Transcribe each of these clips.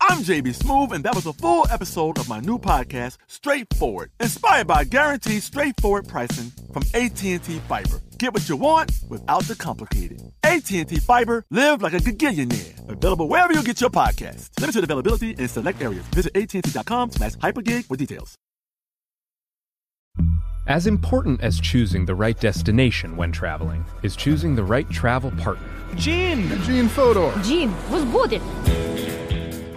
I'm JB Smooth, and that was a full episode of my new podcast, Straightforward, inspired by guaranteed straightforward pricing from AT&T Fiber. Get what you want without the complicated. AT&T Fiber, live like a gigillionaire. Available wherever you get your podcast. Limited availability in select areas. Visit AT&T.com slash hypergig for details. As important as choosing the right destination when traveling is choosing the right travel partner. Gene! Gene Fodor! Gene, was good!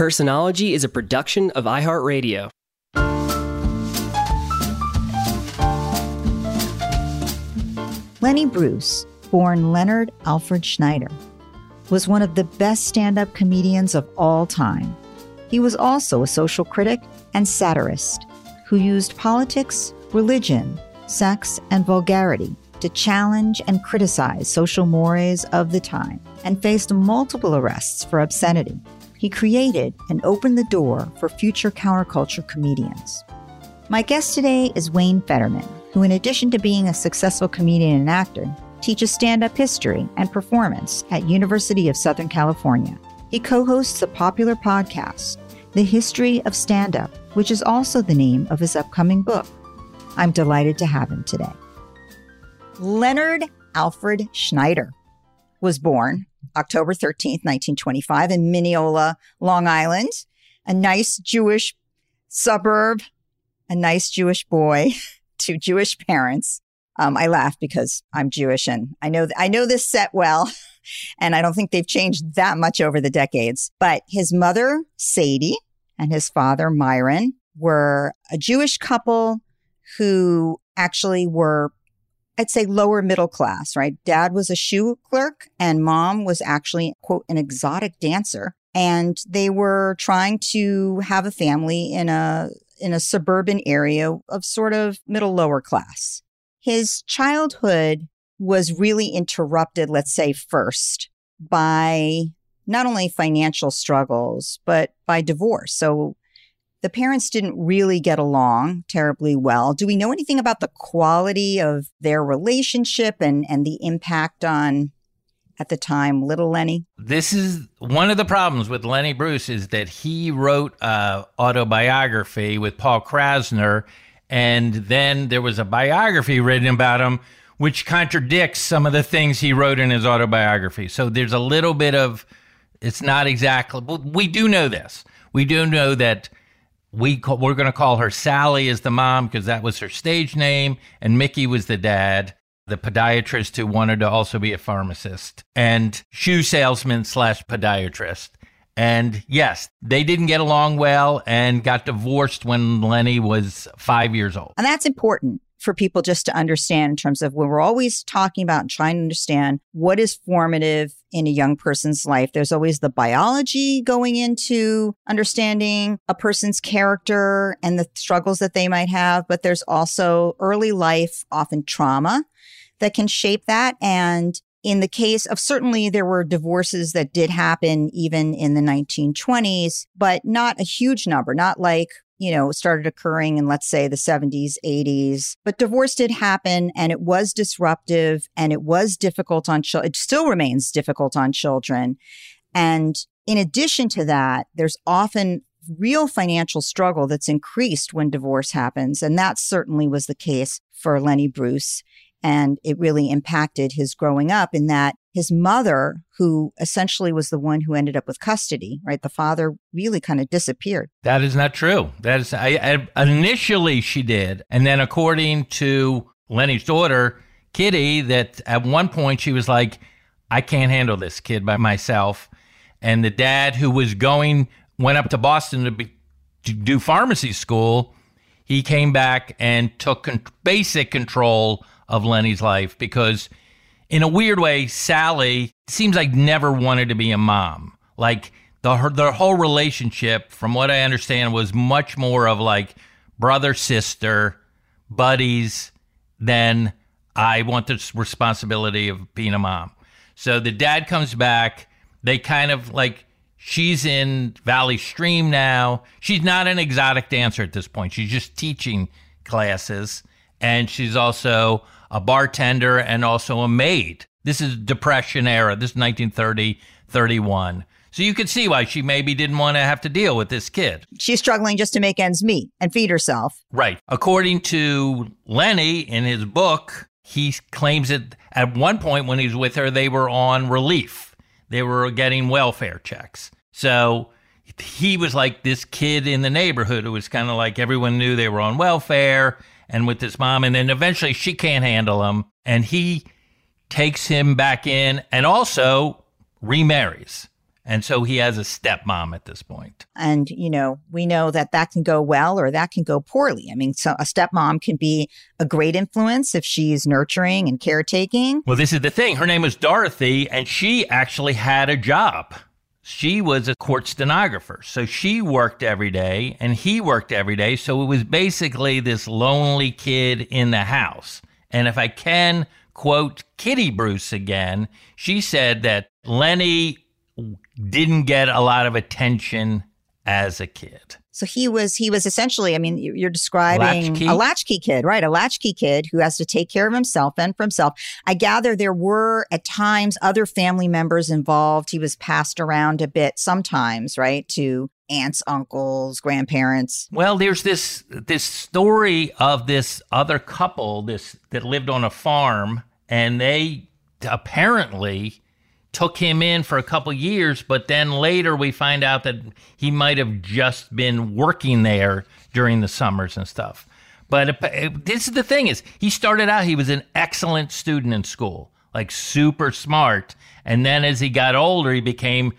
Personology is a production of iHeartRadio. Lenny Bruce, born Leonard Alfred Schneider, was one of the best stand up comedians of all time. He was also a social critic and satirist who used politics, religion, sex, and vulgarity to challenge and criticize social mores of the time and faced multiple arrests for obscenity. He created and opened the door for future counterculture comedians. My guest today is Wayne Federman, who, in addition to being a successful comedian and actor, teaches stand up history and performance at University of Southern California. He co hosts the popular podcast, The History of Stand Up, which is also the name of his upcoming book. I'm delighted to have him today. Leonard Alfred Schneider was born October 13th, 1925, in Mineola, Long Island, a nice Jewish suburb, a nice Jewish boy to Jewish parents. Um, I laugh because I'm Jewish and I know th- I know this set well, and I don't think they've changed that much over the decades. But his mother Sadie and his father Myron were a Jewish couple who actually were I'd say lower middle class, right? Dad was a shoe clerk and mom was actually, quote, an exotic dancer. And they were trying to have a family in a, in a suburban area of sort of middle lower class. His childhood was really interrupted, let's say first by not only financial struggles, but by divorce. So the parents didn't really get along terribly well. Do we know anything about the quality of their relationship and, and the impact on, at the time, little Lenny? This is one of the problems with Lenny Bruce is that he wrote a autobiography with Paul Krassner, and then there was a biography written about him which contradicts some of the things he wrote in his autobiography. So there's a little bit of it's not exactly we do know this. We do know that we call, we're going to call her Sally as the mom because that was her stage name, and Mickey was the dad, the podiatrist who wanted to also be a pharmacist and shoe salesman slash podiatrist. And yes, they didn't get along well and got divorced when Lenny was five years old. And that's important for people just to understand in terms of when we're always talking about and trying to understand what is formative in a young person's life. There's always the biology going into understanding a person's character and the struggles that they might have, but there's also early life, often trauma that can shape that. And in the case of certainly there were divorces that did happen even in the 1920s, but not a huge number, not like you know, started occurring in, let's say, the 70s, 80s. But divorce did happen and it was disruptive and it was difficult on children. It still remains difficult on children. And in addition to that, there's often real financial struggle that's increased when divorce happens. And that certainly was the case for Lenny Bruce. And it really impacted his growing up in that his mother, who essentially was the one who ended up with custody, right? The father really kind of disappeared. That is not true. That is I, I, initially she did, and then according to Lenny's daughter, Kitty, that at one point she was like, "I can't handle this kid by myself," and the dad, who was going, went up to Boston to, be, to do pharmacy school. He came back and took con- basic control of Lenny's life because in a weird way, Sally seems like never wanted to be a mom. Like the her, their whole relationship, from what I understand, was much more of like brother sister buddies than I want the responsibility of being a mom. So the dad comes back. They kind of like she's in Valley Stream now. She's not an exotic dancer at this point. She's just teaching classes, and she's also a bartender, and also a maid. This is Depression era. This is 1930, 31. So you could see why she maybe didn't want to have to deal with this kid. She's struggling just to make ends meet and feed herself. Right. According to Lenny in his book, he claims that at one point when he was with her, they were on relief. They were getting welfare checks. So he was like this kid in the neighborhood who was kind of like everyone knew they were on welfare and with his mom. And then eventually she can't handle him. And he takes him back in and also remarries. And so he has a stepmom at this point. And, you know, we know that that can go well or that can go poorly. I mean, so a stepmom can be a great influence if she's nurturing and caretaking. Well, this is the thing. Her name was Dorothy, and she actually had a job. She was a court stenographer. So she worked every day and he worked every day. So it was basically this lonely kid in the house. And if I can quote Kitty Bruce again, she said that Lenny didn't get a lot of attention as a kid. So he was he was essentially, I mean, you're describing latchkey? a latchkey kid, right? A latchkey kid who has to take care of himself and for himself. I gather there were at times other family members involved. He was passed around a bit sometimes, right? To aunts, uncles, grandparents. Well, there's this this story of this other couple this that lived on a farm and they apparently took him in for a couple years, but then later we find out that he might have just been working there during the summers and stuff. But uh, uh, this is the thing is he started out he was an excellent student in school, like super smart, and then as he got older he became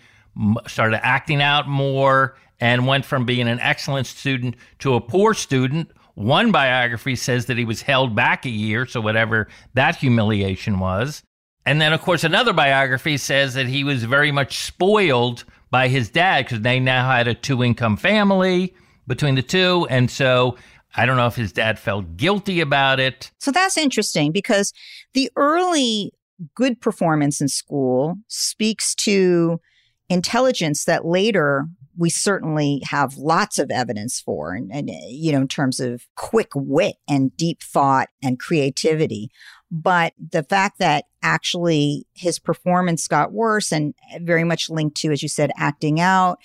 started acting out more and went from being an excellent student to a poor student. One biography says that he was held back a year, so whatever that humiliation was. And then, of course, another biography says that he was very much spoiled by his dad because they now had a two income family between the two. And so I don't know if his dad felt guilty about it. So that's interesting because the early good performance in school speaks to intelligence that later we certainly have lots of evidence for and, and, you know in terms of quick wit and deep thought and creativity but the fact that actually his performance got worse and very much linked to, as you said, acting out,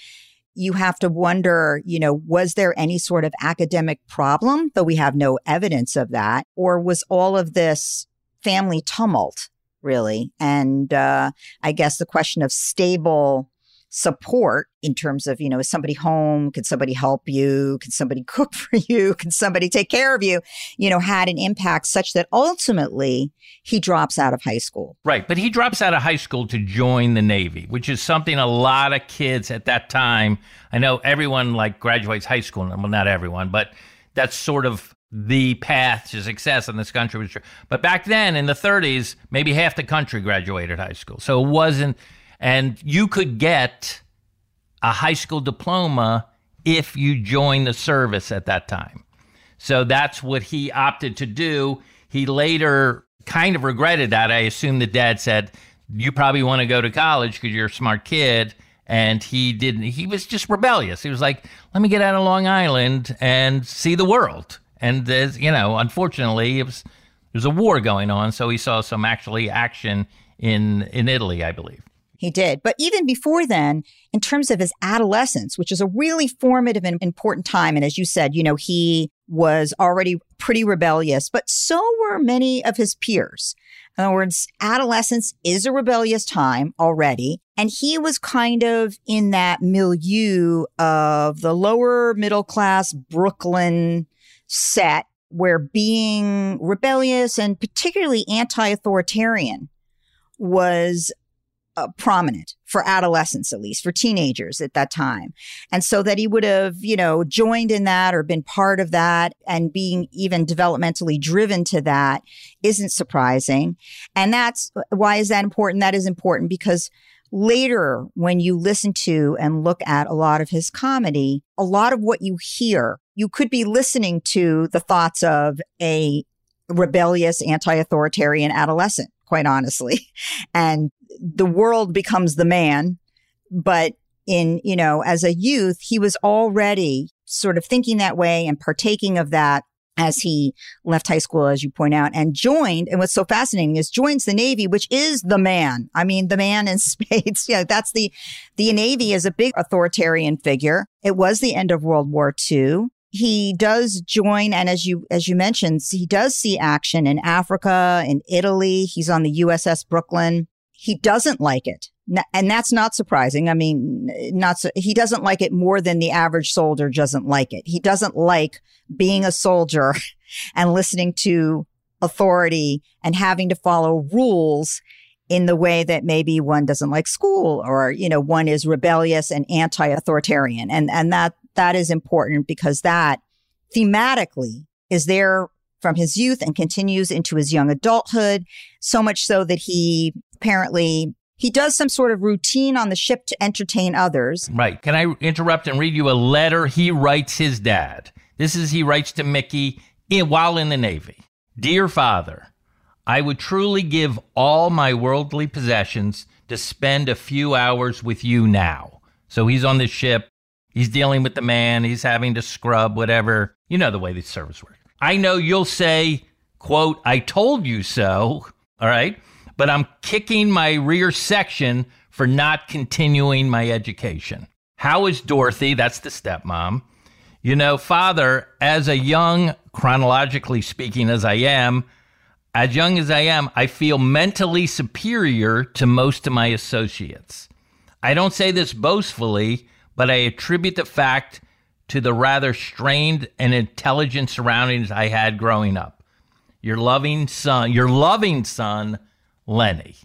you have to wonder, you know, was there any sort of academic problem, though we have no evidence of that? Or was all of this family tumult, really? And uh, I guess the question of stable support in terms of, you know, is somebody home? Can somebody help you? Can somebody cook for you? Can somebody take care of you? You know, had an impact such that ultimately he drops out of high school. Right. But he drops out of high school to join the Navy, which is something a lot of kids at that time, I know everyone like graduates high school. Well, not everyone, but that's sort of the path to success in this country. But back then in the 30s, maybe half the country graduated high school. So it wasn't and you could get a high school diploma if you joined the service at that time. So that's what he opted to do. He later kind of regretted that. I assume the dad said, You probably want to go to college because you're a smart kid. And he didn't, he was just rebellious. He was like, Let me get out of Long Island and see the world. And there's, you know, unfortunately, it was, there was a war going on. So he saw some actually action in, in Italy, I believe. He did. But even before then, in terms of his adolescence, which is a really formative and important time. And as you said, you know, he was already pretty rebellious, but so were many of his peers. In other words, adolescence is a rebellious time already. And he was kind of in that milieu of the lower middle class Brooklyn set where being rebellious and particularly anti authoritarian was uh, prominent for adolescents, at least for teenagers at that time. And so that he would have, you know, joined in that or been part of that and being even developmentally driven to that isn't surprising. And that's why is that important? That is important because later when you listen to and look at a lot of his comedy, a lot of what you hear, you could be listening to the thoughts of a rebellious anti-authoritarian adolescent quite honestly. And the world becomes the man. But in, you know, as a youth, he was already sort of thinking that way and partaking of that as he left high school, as you point out, and joined. And what's so fascinating is joins the Navy, which is the man. I mean, the man in spades. Yeah, that's the, the Navy is a big authoritarian figure. It was the end of World War II. He does join, and as you as you mentioned, he does see action in Africa, in Italy. He's on the USS Brooklyn. He doesn't like it. And that's not surprising. I mean, not so, he doesn't like it more than the average soldier doesn't like it. He doesn't like being a soldier and listening to authority and having to follow rules in the way that maybe one doesn't like school or, you know, one is rebellious and anti-authoritarian. And, and that, that is important because that thematically is there from his youth and continues into his young adulthood. So much so that he apparently he does some sort of routine on the ship to entertain others. Right. Can I interrupt and read you a letter he writes his dad? This is he writes to Mickey in, while in the Navy. Dear father, I would truly give all my worldly possessions to spend a few hours with you now. So he's on the ship. He's dealing with the man. He's having to scrub, whatever. You know the way the service works. I know you'll say, quote, I told you so. All right but I'm kicking my rear section for not continuing my education. How is Dorothy? That's the stepmom. You know, father, as a young, chronologically speaking, as I am, as young as I am, I feel mentally superior to most of my associates. I don't say this boastfully, but I attribute the fact to the rather strained and intelligent surroundings I had growing up. Your loving son, your loving son Lenny.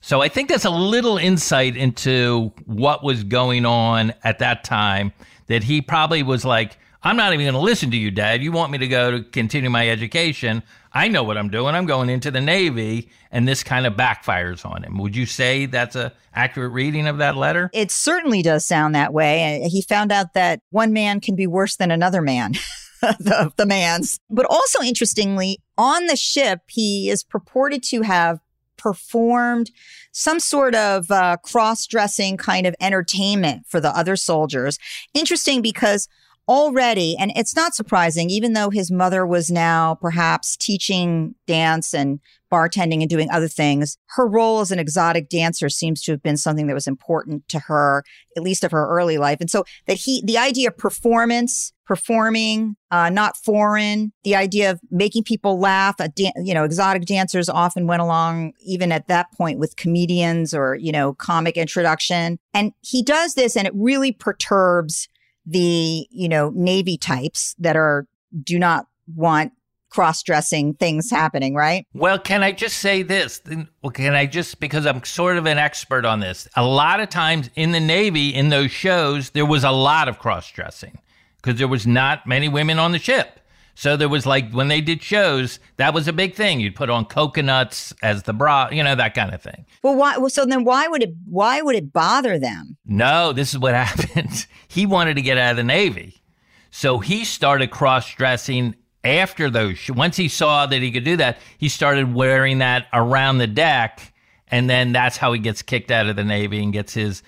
So I think that's a little insight into what was going on at that time that he probably was like, I'm not even going to listen to you, Dad. You want me to go to continue my education. I know what I'm doing. I'm going into the Navy, and this kind of backfires on him. Would you say that's a accurate reading of that letter? It certainly does sound that way. He found out that one man can be worse than another man. the, the man's. But also interestingly, on the ship, he is purported to have performed some sort of uh, cross dressing kind of entertainment for the other soldiers. Interesting because already, and it's not surprising, even though his mother was now perhaps teaching dance and bartending and doing other things, her role as an exotic dancer seems to have been something that was important to her, at least of her early life. And so that he, the idea of performance, performing, uh, not foreign, the idea of making people laugh, you know, exotic dancers often went along even at that point with comedians or, you know, comic introduction. And he does this and it really perturbs the, you know, Navy types that are, do not want cross dressing things happening, right? Well, can I just say this? Well, can I just, because I'm sort of an expert on this, a lot of times in the Navy, in those shows, there was a lot of cross dressing because there was not many women on the ship. So there was like when they did shows, that was a big thing. You'd put on coconuts as the bra, you know, that kind of thing. Well, why? Well, so then why would it? Why would it bother them? No, this is what happened. he wanted to get out of the Navy, so he started cross dressing after those, once he saw that he could do that, he started wearing that around the deck. And then that's how he gets kicked out of the Navy and gets his.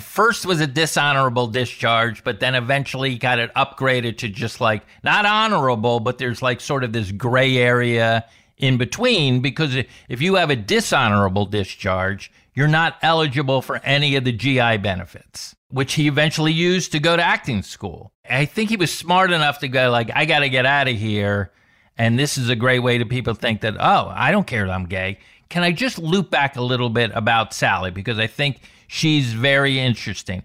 First was a dishonorable discharge, but then eventually got it upgraded to just like not honorable, but there's like sort of this gray area in between because if you have a dishonorable discharge, you're not eligible for any of the GI benefits, which he eventually used to go to acting school. I think he was smart enough to go like, I got to get out of here. And this is a great way to people think that, oh, I don't care that I'm gay. Can I just loop back a little bit about Sally? Because I think she's very interesting.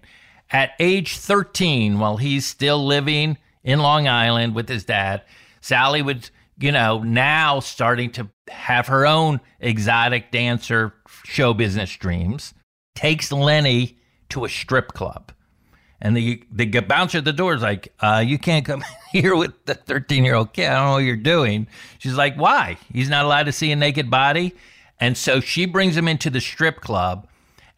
At age 13, while he's still living in Long Island with his dad, Sally would, you know, now starting to have her own exotic dancer show business dreams, takes Lenny to a strip club. And the the bouncer at the door is like, uh, "You can't come here with the 13 year old kid. I don't know what you're doing." She's like, "Why? He's not allowed to see a naked body." And so she brings him into the strip club,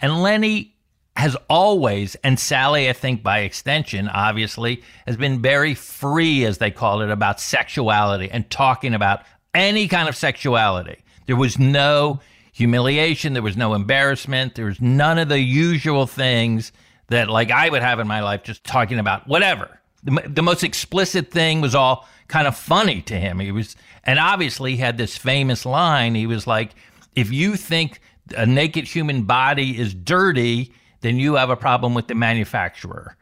and Lenny has always, and Sally, I think by extension, obviously, has been very free, as they call it, about sexuality and talking about any kind of sexuality. There was no humiliation, there was no embarrassment, there was none of the usual things that like I would have in my life, just talking about whatever. The, the most explicit thing was all kind of funny to him. He was, and obviously he had this famous line. He was like, "If you think a naked human body is dirty, then you have a problem with the manufacturer,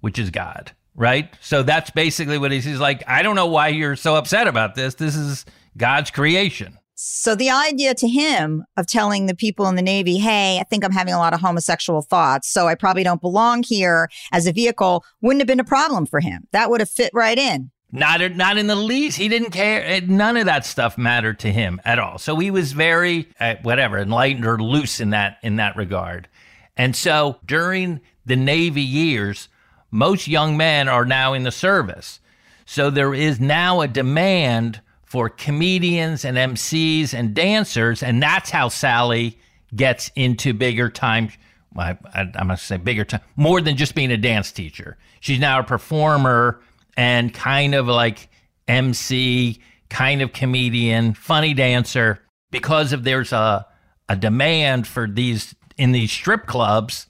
which is God." Right. So that's basically what he's, he's like. I don't know why you're so upset about this. This is God's creation. So the idea to him of telling the people in the Navy, hey, I think I'm having a lot of homosexual thoughts, so I probably don't belong here as a vehicle wouldn't have been a problem for him. That would have fit right in. Not, not in the least. He didn't care. None of that stuff mattered to him at all. So he was very, uh, whatever, enlightened or loose in that in that regard. And so during the Navy years, most young men are now in the service. So there is now a demand for comedians and MCs and dancers, and that's how Sally gets into bigger time. I, am going to say bigger time, more than just being a dance teacher. She's now a performer and kind of like MC, kind of comedian, funny dancer. Because of there's a a demand for these in these strip clubs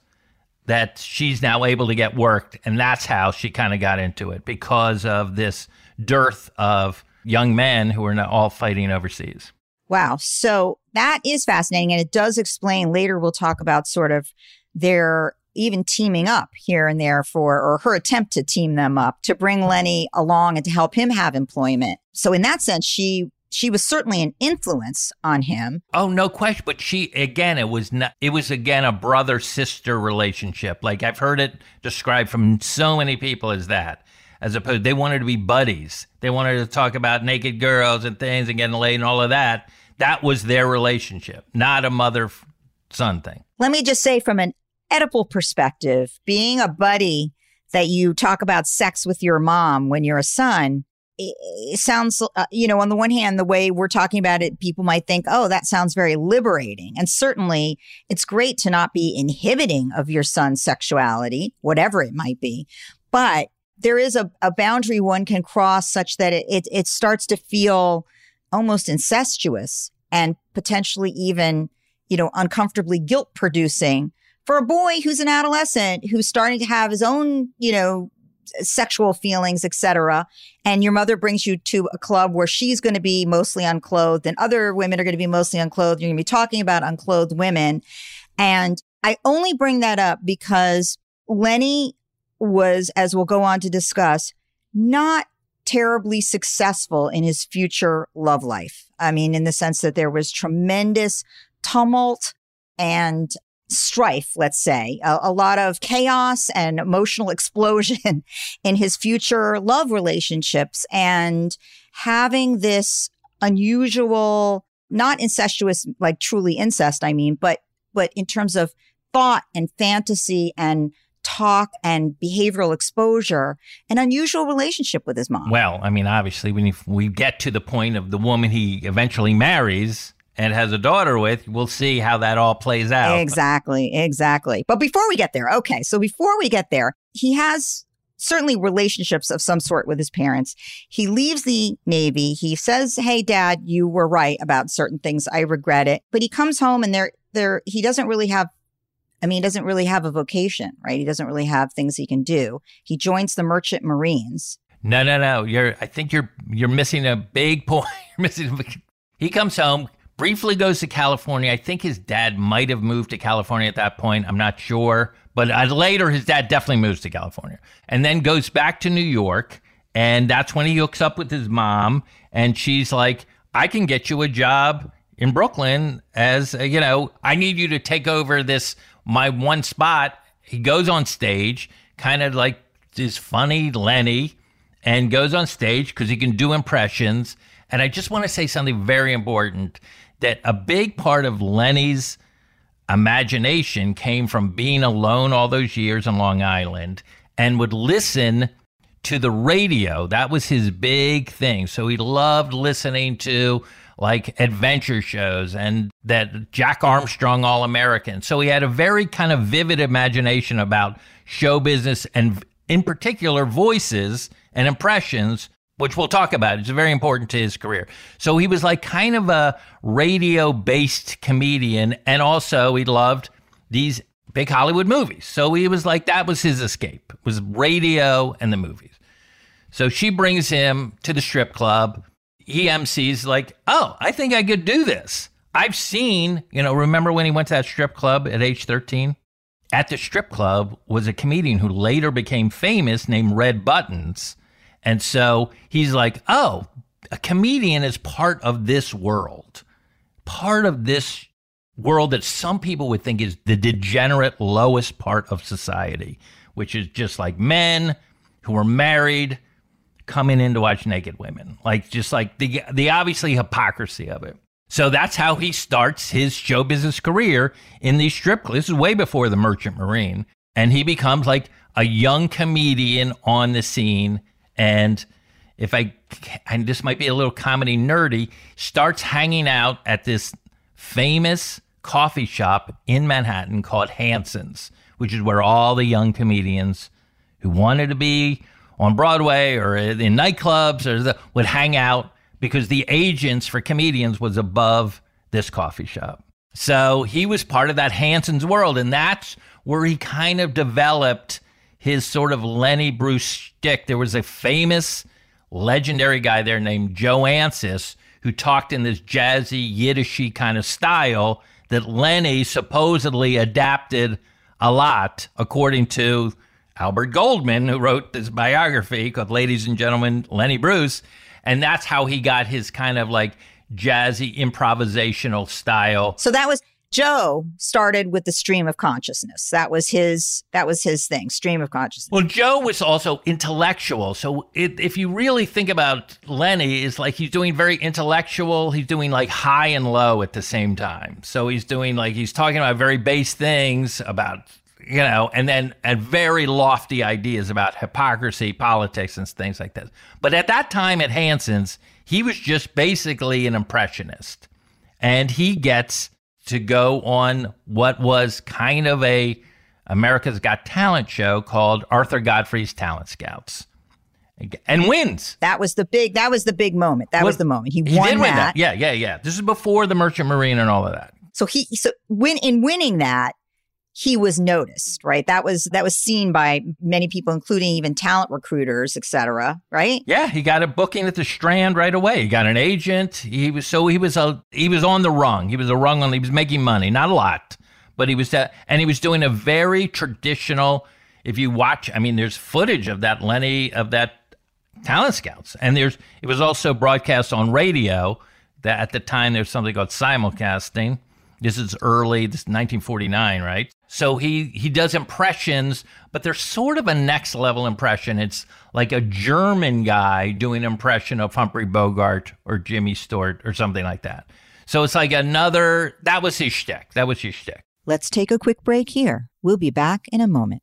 that she's now able to get worked, and that's how she kind of got into it because of this dearth of young men who are not all fighting overseas. Wow. So that is fascinating. And it does explain later, we'll talk about sort of their even teaming up here and there for, or her attempt to team them up to bring Lenny along and to help him have employment. So in that sense, she she was certainly an influence on him. Oh, no question. But she, again, it was not, it was again a brother sister relationship. Like I've heard it described from so many people as that as opposed they wanted to be buddies. They wanted to talk about naked girls and things and getting laid and all of that. That was their relationship, not a mother son thing. Let me just say from an oedipal perspective, being a buddy that you talk about sex with your mom when you're a son, it, sounds, uh, you know, on the one hand, the way we're talking about it, people might think, oh, that sounds very liberating. And certainly it's great to not be inhibiting of your son's sexuality, whatever it might be. But there is a, a boundary one can cross such that it, it, it starts to feel almost incestuous and potentially even, you know, uncomfortably guilt producing for a boy who's an adolescent who's starting to have his own, you know, sexual feelings, etc. And your mother brings you to a club where she's going to be mostly unclothed and other women are going to be mostly unclothed. You're going to be talking about unclothed women. And I only bring that up because Lenny was, as we'll go on to discuss, not terribly successful in his future love life. I mean, in the sense that there was tremendous tumult and strife, let's say, a, a, lot of chaos and emotional explosion in his future love relationships and having this unusual, not incestuous, like truly incest, I mean, but, but in terms of thought and fantasy and talk and behavioral exposure, an unusual relationship with his mom. Well, I mean, obviously, when we get to the point of the woman he eventually marries and has a daughter with, we'll see how that all plays out. Exactly, exactly. But before we get there, okay, so before we get there, he has certainly relationships of some sort with his parents. He leaves the Navy. He says, Hey, dad, you were right about certain things. I regret it. But he comes home and there, there, he doesn't really have I mean, he doesn't really have a vocation, right? He doesn't really have things he can do. He joins the Merchant Marines. No, no, no. You're. I think you're. You're missing a big point. You're missing. He comes home, briefly goes to California. I think his dad might have moved to California at that point. I'm not sure, but uh, later his dad definitely moves to California, and then goes back to New York And that's when he hooks up with his mom. And she's like, I can get you a job in Brooklyn as, uh, you know, I need you to take over this, my one spot. He goes on stage, kind of like this funny Lenny, and goes on stage because he can do impressions. And I just want to say something very important that a big part of Lenny's imagination came from being alone all those years on Long Island and would listen to the radio. That was his big thing. So he loved listening to like adventure shows and that Jack Armstrong All American. So he had a very kind of vivid imagination about show business and, in particular, voices and impressions, which we'll talk about. It's very important to his career. So he was like kind of a radio based comedian. And also, he loved these big Hollywood movies. So he was like, that was his escape, was radio and the movies. So she brings him to the strip club. He MCs like, oh, I think I could do this. I've seen, you know, remember when he went to that strip club at age 13? At the strip club was a comedian who later became famous named Red Buttons. And so he's like, oh, a comedian is part of this world, part of this world that some people would think is the degenerate lowest part of society, which is just like men who are married coming in to watch naked women. Like just like the the obviously hypocrisy of it. So that's how he starts his show business career in these strip clubs. This is way before the Merchant Marine. And he becomes like a young comedian on the scene. And if I, and this might be a little comedy nerdy, starts hanging out at this famous coffee shop in Manhattan called Hanson's, which is where all the young comedians who wanted to be on Broadway or in nightclubs or the, would hang out because the agents for comedians was above this coffee shop. So he was part of that Hanson's world, and that's where he kind of developed his sort of Lenny Bruce shtick. There was a famous, legendary guy there named Joe Ansis who talked in this jazzy, Yiddishy kind of style that Lenny supposedly adapted a lot, according to Albert Goldman, who wrote this biography called Ladies and Gentlemen, Lenny Bruce. And that's how he got his kind of like jazzy improvisational style. So that was Joe started with the stream of consciousness. That was his that was his thing, stream of consciousness. Well, Joe was also intellectual. So it, if you really think about Lenny, is like he's doing very intellectual. He's doing like high and low at the same time. So he's doing like he's talking about very base things about you know, and then and very lofty ideas about hypocrisy, politics, and things like that. But at that time at Hanson's, he was just basically an impressionist, and he gets to go on what was kind of a America's Got Talent show called Arthur Godfrey's Talent Scouts. And wins. That was the big. That was the big moment. That was the moment. He, He won win that. that. Yeah, yeah, yeah. This is before the Merchant Marine and all of that. So he so win in winning that he was noticed, right? That was that was seen by many people, including even talent recruiters, et cetera, right? Yeah, he got a booking at the Strand right away. He got an agent. He was so he was a he was on the rung. He was a rung on. He was making money, not a lot, but he was that, and he was doing a very traditional. If you watch, I mean, there's footage of that Lenny of that talent scouts, and there's it was also broadcast on radio. That at the time there's something called simulcasting. This is early, this is 1949, right? So he he does impressions, but they're sort of a next level impression. It's like a German guy doing impression of Humphrey Bogart or Jimmy Stewart or something like that. So it's like another. That was his shtick. That was his shtick. Let's take a quick break here. We'll be back in a moment.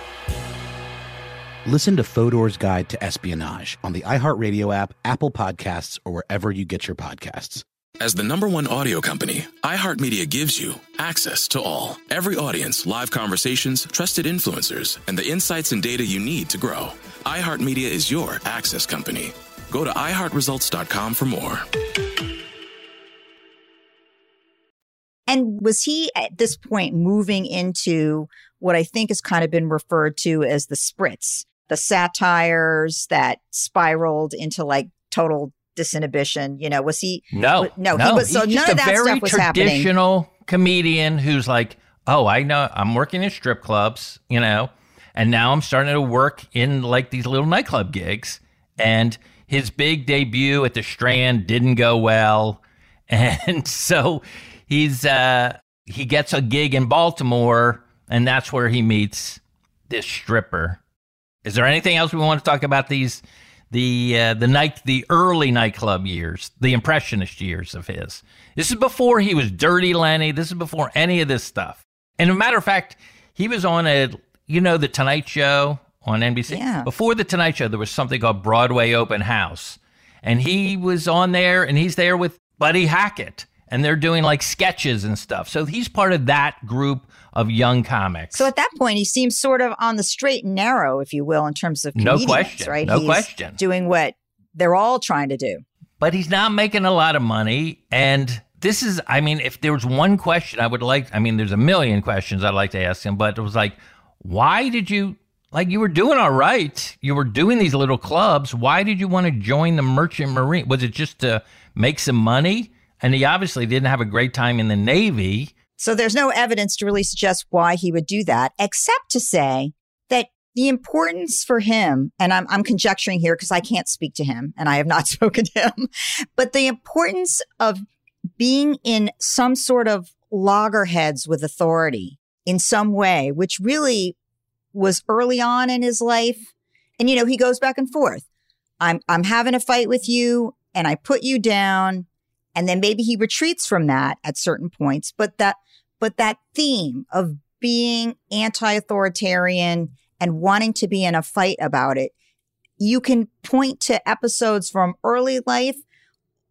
Listen to Fodor's Guide to Espionage on the iHeartRadio app, Apple Podcasts, or wherever you get your podcasts. As the number one audio company, iHeartMedia gives you access to all. Every audience, live conversations, trusted influencers, and the insights and data you need to grow. iHeartMedia is your access company. Go to iHeartResults.com for more. And was he at this point moving into what I think has kind of been referred to as the spritz, the satires that spiraled into like total disinhibition? You know, was he? No, no, no. he was. So He's none of that a very stuff was happening. traditional comedian who's like, oh, I know, I'm working in strip clubs, you know, and now I'm starting to work in like these little nightclub gigs. And his big debut at the Strand didn't go well, and so he's uh he gets a gig in Baltimore, and that's where he meets this stripper. Is there anything else we want to talk about these? the uh, the night the early nightclub years, the impressionist years of his. This is before he was Dirty Lenny. This is before any of this stuff. And a matter of fact, he was on a you know the Tonight Show on NBC. Yeah. Before the Tonight Show, there was something called Broadway Open House, and he was on there, and he's there with Buddy Hackett, and they're doing like sketches and stuff. So he's part of that group of young comics. So at that point, he seems sort of on the straight and narrow, if you will, in terms of No question. right? No He's question. Doing what they're all trying to do. but he's not making a lot of money. And this is, I mean, if there was one question I would like, I mean, there's a million questions I'd like to ask him, but it was like, why did you, like, you were doing all right. You were doing these little clubs. Why did you want to join the Merchant Marine? Was it just to make some money? And he obviously didn't have a great time in the Navy. So there's no evidence to really suggest why he would do that, except to say that the importance for him, and I'm, I'm conjecturing here because I can't speak to him and I have not spoken to him, but the importance of being in some sort of loggerheads with authority in some way, which really was early on in his life. And, you know, he goes back and forth. I'm, I'm having a fight with you and I put you down. And then maybe he retreats from that at certain points. But that, but that theme of being anti-authoritarian and wanting to be in a fight about it, you can point to episodes from early life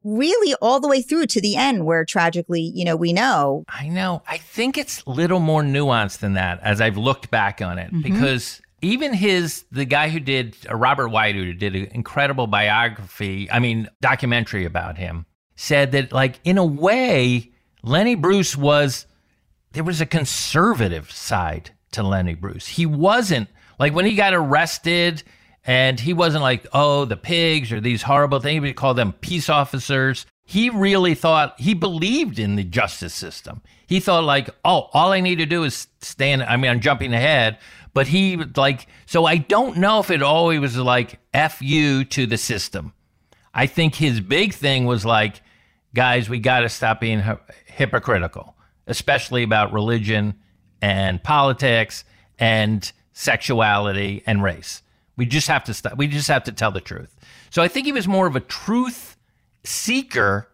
really all the way through to the end where tragically, you know, we know. I know. I think it's a little more nuanced than that as I've looked back on it Mhm. because even his, the guy who did, uh, Robert White, who did an incredible biography, I mean, documentary about him, said that, like, in a way, Lenny Bruce was, there was a conservative side to Lenny Bruce. He wasn't, like, when he got arrested, and he wasn't like, oh, the pigs or these horrible things. Would call them peace officers. He really thought he believed in the justice system. He thought like, oh, all I need to do is stand. I mean, I'm jumping ahead, but he like, so I don't know if it always was like f you to the system. I think his big thing was like, guys, we got to stop being hypocritical, especially about religion and politics and sexuality and race. We just have to stop. We just have to tell the truth. So I think he was more of a truth seeker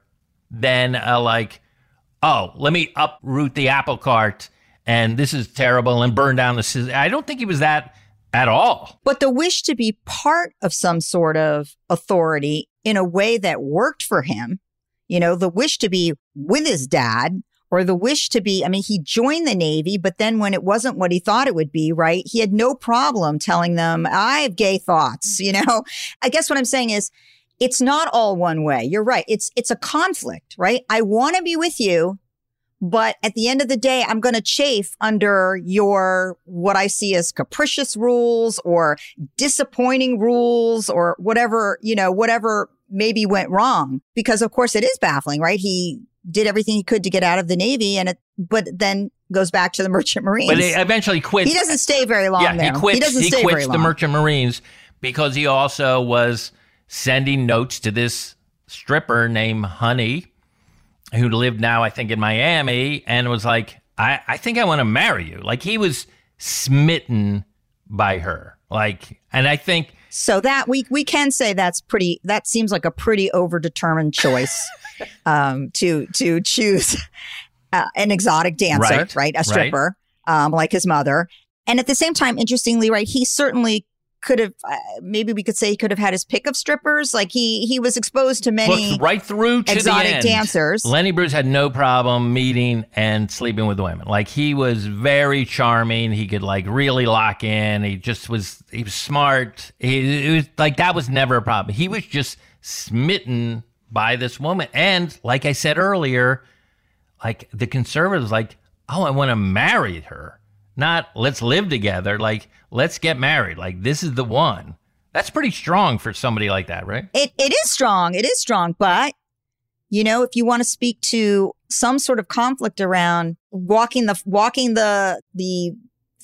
than a like, oh, let me uproot the apple cart and this is terrible and burn down the city. I don't think he was that at all. But the wish to be part of some sort of authority in a way that worked for him, you know, the wish to be with his dad or the wish to be. I mean, he joined the Navy, but then when it wasn't what he thought it would be, right? He had no problem telling them, I have gay thoughts, you know? I guess what I'm saying is, it's not all one way. You're right. It's, it's a conflict, right? I want to be with you, but at the end of the day, I'm going to chafe under your, what I see as capricious rules or disappointing rules or whatever, you know, whatever maybe went wrong. Because of course it is baffling, right? He did everything he could to get out of the Navy and it, but then goes back to the Merchant Marines. But he eventually quits. He doesn't stay very long yeah, there. he quits. He doesn't he stay quits very the. Merchant Marines because he also was sending notes to this stripper named Honey, who lived now, I think, in Miami, and was like, I, I think I want to marry you. Like he was smitten by her. Like, and I think So that we we can say that's pretty. That seems like a pretty overdetermined choice um, to to choose uh, an exotic dancer, Right, right? A right. stripper, um, like his mother, and at the same time, interestingly, right? He certainly could have. Uh, maybe we could say he could have had his pick of strippers. Like he he was exposed to many looked right through to exotic dancers. Lenny Bruce had no problem meeting and sleeping with women. Like he was very charming. He could like really lock in. He just was. He was smart. He it was like that was never a problem. He was just smitten by this woman. And like I said earlier, like the conservatives, like oh, I want to marry her. Not let's live together. Like let's get married. Like this is the one. That's pretty strong for somebody like that, right? It it is strong. It is strong, but you know, if you want to speak to some sort of conflict around walking the walking the the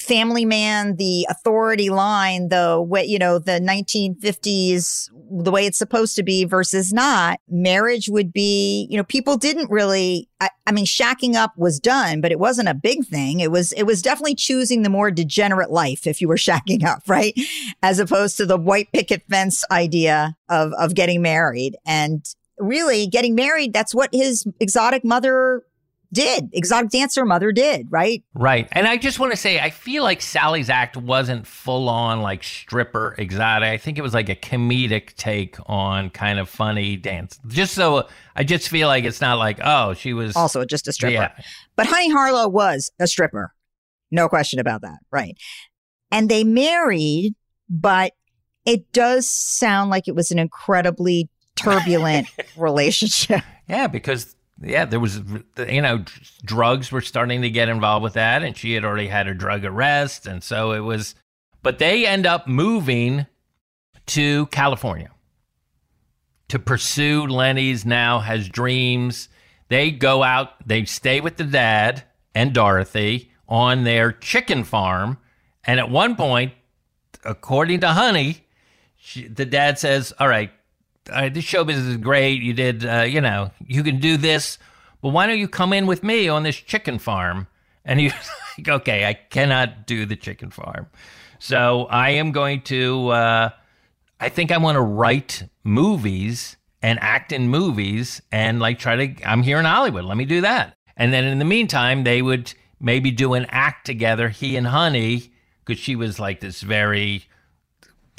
family man, the authority line, the way you know the 1950s, the way it's supposed to be versus not. Marriage would be, you know, people didn't really. I, I mean, shacking up was done, but it wasn't a big thing. It was it was definitely choosing the more degenerate life if you were shacking up, right, as opposed to the white picket fence idea of of getting married and really getting married. That's what his exotic mother did. Exotic dancer mother did, right? Right. And I just want to say, I feel like Sally's act wasn't full on like stripper exotic. I think it was like a comedic take on kind of funny dance. Just so I just feel like it's not like, oh, she was Also just a stripper. Yeah. But Honey Harlow was a stripper. No question about that. Right. And they married, but it does sound like it was an incredibly turbulent relationship. Yeah, because yeah, there was you know drugs were starting to get involved with that, and she had already had a drug arrest, and so it was. But they end up moving to California to pursue Lenny's now has dreams. They go out, they stay with the dad and Dorothy on their chicken farm, and at one point, according to Honey, she, the dad says, "All right, all right, this show business is great. You did, uh, you know, you can do this, but why don't you come in with me on this chicken farm? And he's like, okay, I cannot do the chicken farm. So I am going to, uh, I think I want to write movies and act in movies and like try to, I'm here in Hollywood. Let me do that. And then in the meantime, they would maybe do an act together, he and Honey, because she was like this very,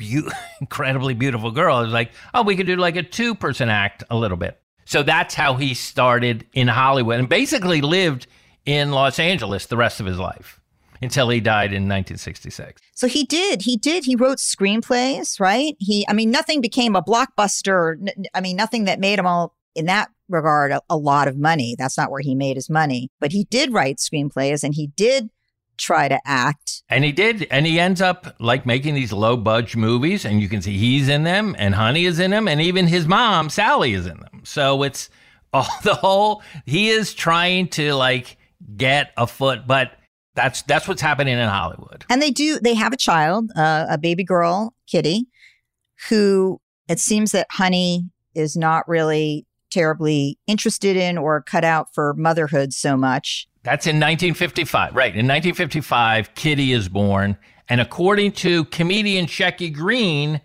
beau- incredibly beautiful girl. It was like, oh, we could do like a two person act a little bit. So that's how he started in Hollywood and basically lived in Los Angeles the rest of his life until he died in 1966. So he did. He did. He wrote screenplays, right? He, I mean, nothing became a blockbuster. I mean, nothing that made him all in that regard a, a lot of money. That's not where he made his money. But he did write screenplays and he did try to act. And he did, and he ends up like making these low budge movies, and you can see he's in them, and Honey is in them, and even his mom Sally is in them. So it's all the whole. He is trying to like get a foot, but that's that's what's happening in Hollywood. And they do, they have a child, uh, a baby girl, Kitty, who it seems that Honey is not really terribly interested in or cut out for motherhood so much. That's in 1955, right? In 1955, Kitty is born, and according to comedian Shecky Greene,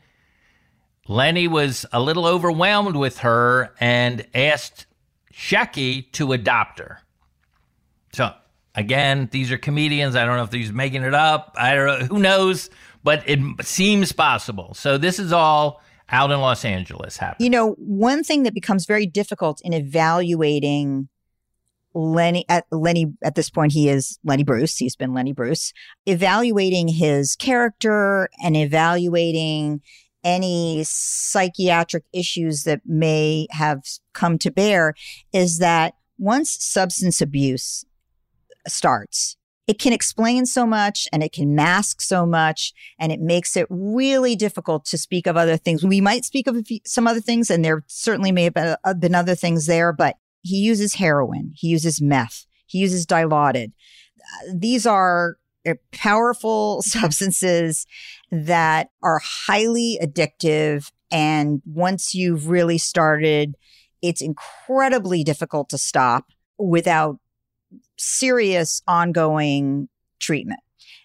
Lenny was a little overwhelmed with her and asked Shecky to adopt her. So again, these are comedians. I don't know if he's making it up. I don't know. Who knows? But it seems possible. So this is all out in Los Angeles happening. You know, one thing that becomes very difficult in evaluating Lenny at Lenny at this point he is Lenny Bruce. He's been Lenny Bruce, evaluating his character and evaluating any psychiatric issues that may have come to bear is that once substance abuse starts, it can explain so much and it can mask so much and it makes it really difficult to speak of other things. We might speak of some other things and there certainly may have uh, been other things there, but he uses heroin, he uses meth, he uses dilaudid. These are uh, powerful substances that are highly addictive. And once you've really started, it's incredibly difficult to stop without serious ongoing treatment.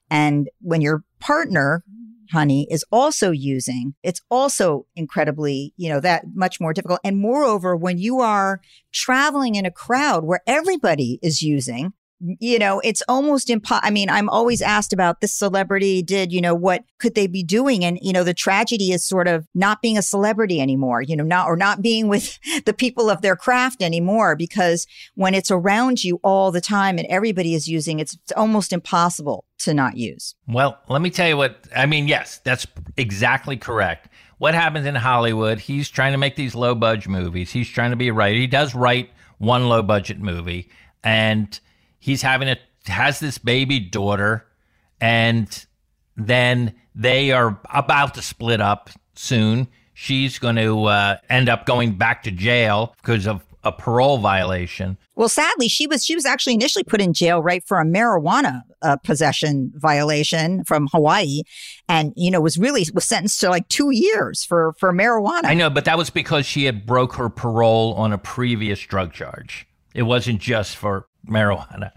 And when your partner, honey, is also using, it's also incredibly, you know, that much more difficult. And moreover, when you are traveling in a crowd where everybody is using, you know, it's almost impossible. I mean, I'm always asked about this celebrity did, you know, what could they be doing? And, you know, the tragedy is sort of not being a celebrity anymore, you know, not, or not being with the people of their craft anymore, because when it's around you all the time and everybody is using, it's, it's almost impossible to not use. Well, let me tell you what, I mean, yes, that's exactly correct. What happens in Hollywood, he's trying to make these low budget movies. He's trying to be a writer. He does write one low budget movie and, he's having a has this baby daughter and then they are about to split up soon. She's going to uh, end up going back to jail because of a parole violation. Well sadly she was she was actually initially put in jail right for a marijuana uh, possession violation from hawaii. And you know was really was sentenced to like two years for for marijuana. I know but that was because she had broke her parole on a previous drug charge. It wasn't just for marijuana.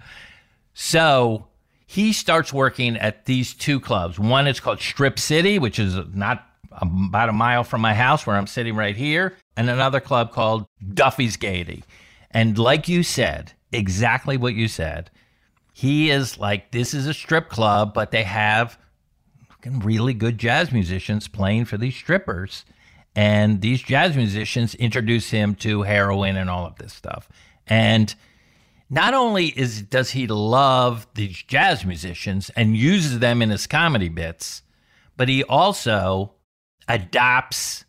So he starts working at these two clubs. One is called Strip City, which is not about a mile from my house where I'm sitting right here, and another club called Duffy's Gaiety. And like you said, exactly what you said, he is like, this is a strip club, but they have really good jazz musicians playing for these strippers. And these jazz musicians introduce him to heroin and all of this stuff. And not only is does he love these jazz musicians and uses them in his comedy bits, but he also adopts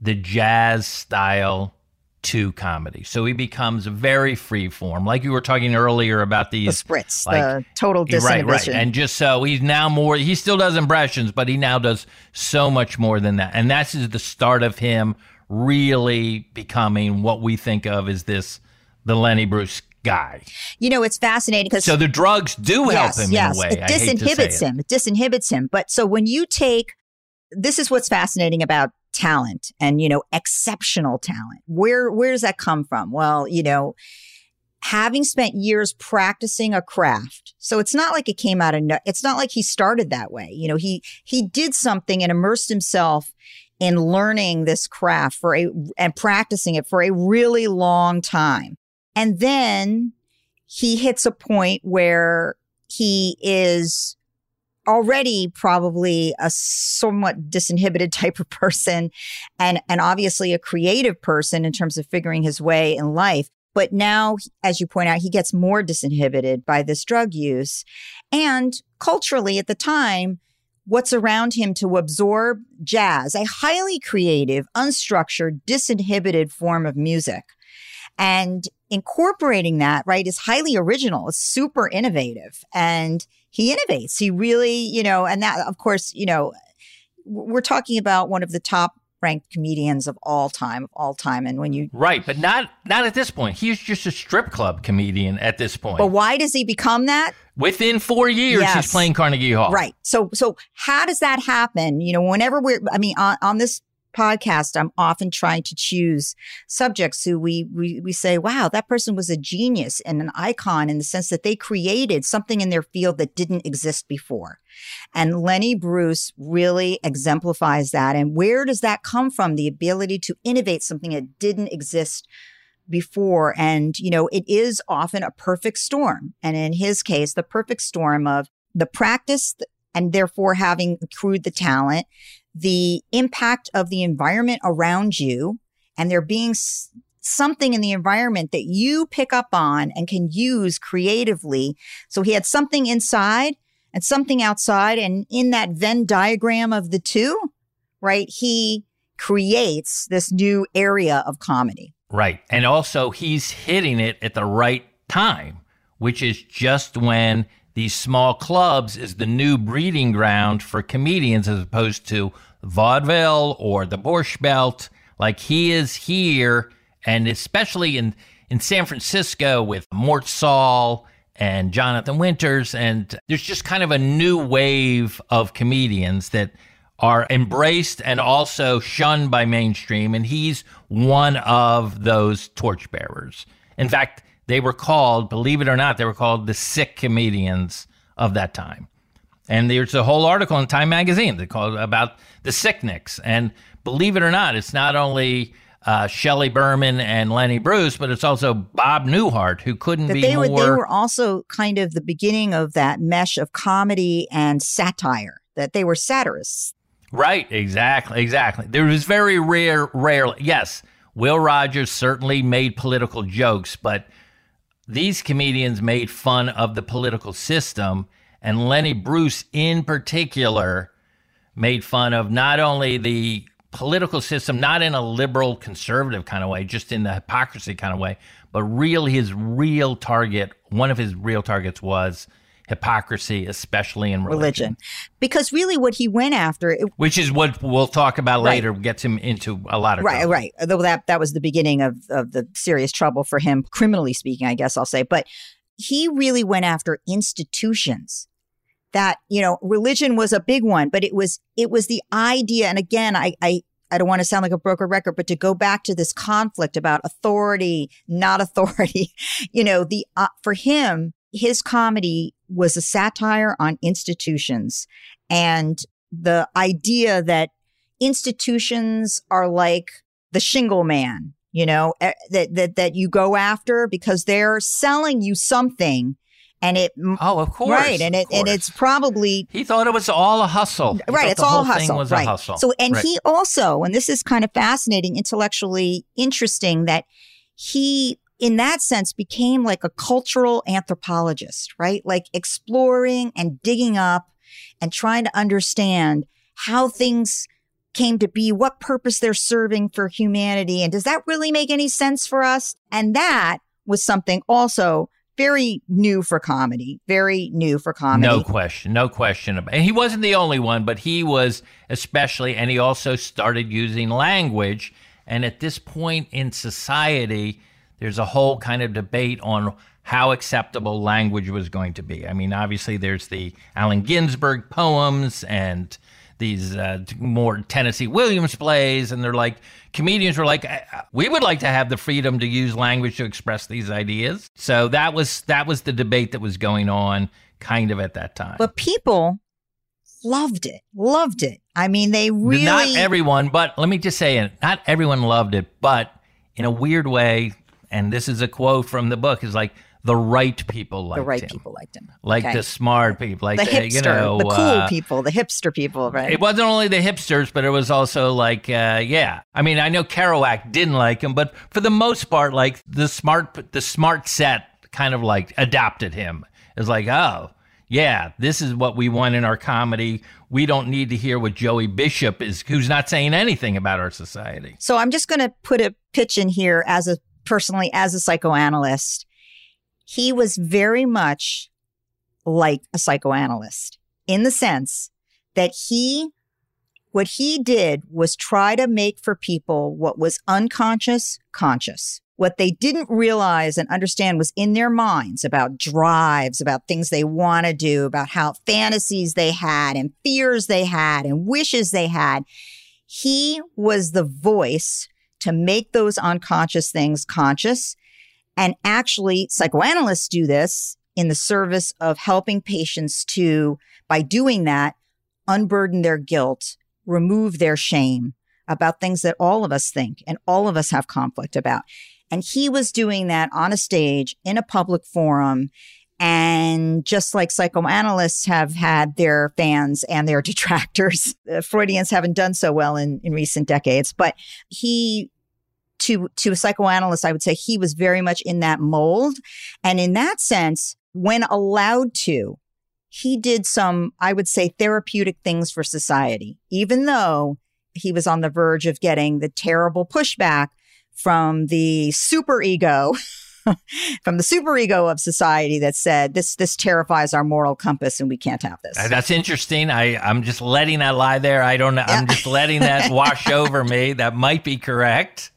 the jazz style to comedy. So he becomes very free form. Like you were talking earlier about these the spritz, like, the total disinhibition. Right, right. And just so he's now more he still does impressions, but he now does so much more than that. And that's is the start of him really becoming what we think of as this the Lenny Bruce guy. You know, it's fascinating because so the drugs do yes, help him yes, in a way. It disinhibits him. It. it disinhibits him. But so when you take this is what's fascinating about talent and you know exceptional talent. Where where does that come from? Well, you know, having spent years practicing a craft. So it's not like it came out of no, it's not like he started that way. You know, he he did something and immersed himself in learning this craft for a and practicing it for a really long time. And then he hits a point where he is already probably a somewhat disinhibited type of person and and obviously a creative person in terms of figuring his way in life. But now as you point out he gets more disinhibited by this drug use. And culturally at the time what's around him to absorb jazz a highly creative unstructured disinhibited form of music. And incorporating that, right, is highly original. It's super innovative. And he innovates. He really, you know, and that, of course, you know, we're talking about one of the top ranked comedians of all time of all time and when you right but not not at this point he's just a strip club comedian at this point but why does he become that within four years yes. he's playing carnegie hall right so so how does that happen you know whenever we're i mean on, on this podcast, I'm often trying to choose subjects who we, we, we say, wow, that person was a genius and an icon in the sense that they created something in their field that didn't exist before. And Lenny Bruce really exemplifies that. And where does that come from? The ability to innovate something that didn't exist before. And, you know, it is often a perfect storm. And in his case, the perfect storm of the practice and therefore having accrued the talent, the impact of the environment around you and there being s- something in the environment that you pick up on and can use creatively. So he had something inside and something outside. And in that Venn diagram of the two, right, he creates this new area of comedy. Right. And also, he's hitting it at the right time, which is just when these small clubs is the new breeding ground for comedians as opposed to vaudeville or the Borscht Belt. Like he is here, and especially in, in San Francisco with Mort Sahl and Jonathan Winters. And there's just kind of a new wave of comedians that are embraced and also shunned by mainstream. And he's one of those torchbearers. In fact, they were called, believe it or not, they were called the sick comedians of that time. And there's a whole article in Time magazine that called about the sickniks. And believe it or not, it's not only uh, Shelley Berman and Lenny Bruce, but it's also Bob Newhart, who couldn't that be they more. were they were also kind of the beginning of that mesh of comedy and satire. That they were satirists. Right, exactly, exactly. There was very rare, rare. Yes, Will Rogers certainly made political jokes, but these comedians made fun of the political system, and Lenny Bruce in particular made fun of not only the political system, not in a liberal conservative kind of way, just in the hypocrisy kind of way, but real his real target, one of his real targets was hypocrisy, especially in religion. religion. Because really what he went after it, Which is what we'll talk about Right. later, gets him into a lot of right, trouble. right. Though that that was the beginning of of the serious trouble for him, criminally speaking, I guess I'll say. But he really went after institutions. That you know, religion was a big one, but it was it was the idea. And again, I I I don't want to sound like a broken record, but to go back to this conflict about authority, not authority, you know, the uh, for him, his comedy was a satire on institutions and the idea that institutions are like the shingle man, you know, that that that you go after because they're selling you something and it Oh, of course. right and it and it's probably He thought it was all a hustle. He right it's all hustle was right a hustle. so and Right. he also and this is kind of fascinating intellectually interesting that he in that sense became like a cultural anthropologist right like exploring and digging up and trying to understand how things came to be what purpose they're serving for humanity and does that really make any sense for us and that was something also very new for comedy very new for comedy No question, no question about. And he wasn't the only one, but he was especially, and he also started using language. And at this point in society, there's a whole kind of debate on how acceptable language was going to be. I mean, obviously, there's the Allen Ginsberg poems and these uh, more Tennessee Williams plays, and they're like comedians were like, "Uh, we would like to have the freedom to use language to express these ideas. So that was that was the debate that was going on, kind of at that time. But people loved it, loved it. I mean, they really. Not everyone, but let me just say it. Not everyone loved it, but in a weird way, and this is a quote from the book, is like the right people liked him. the right him. people liked him. Like Okay. the smart people, like the the, hipster, you know, the cool uh, people, the hipster people, right? It wasn't only the hipsters, but it was also like, uh, yeah. I mean, I know Kerouac didn't like him, but for the most part, like the smart, the smart set kind of like adopted him. It's like, oh, yeah, this is what we want in our comedy. We don't need to hear what Joey Bishop is, who's not saying anything about our society. So I'm just going to put a pitch in here as a personally as a psychoanalyst. He was very much like a psychoanalyst in the sense that he what he did was try to make for people what was unconscious conscious. What they didn't realize and understand was in their minds about drives, about things they want to do, about how fantasies they had and fears they had and wishes they had. He was the voice to make those unconscious things conscious. And actually, psychoanalysts do this in the service of helping patients to, by doing that, unburden their guilt, remove their shame about things that all of us think and all of us have conflict about. And he was doing that on a stage in a public forum. And just like psychoanalysts have had their fans and their detractors, uh, Freudians haven't done so well in, in recent decades, but he to to a psychoanalyst, I would say he was very much in that mold. And in that sense, when allowed to, he did some, I would say, therapeutic things for society, even though he was on the verge of getting the terrible pushback from the super ego. from the super ego of society that said this this terrifies our moral compass and we can't have this. Uh, That's interesting. I I'm just letting that lie there. I don't know. I'm just letting that wash over me. That might be correct.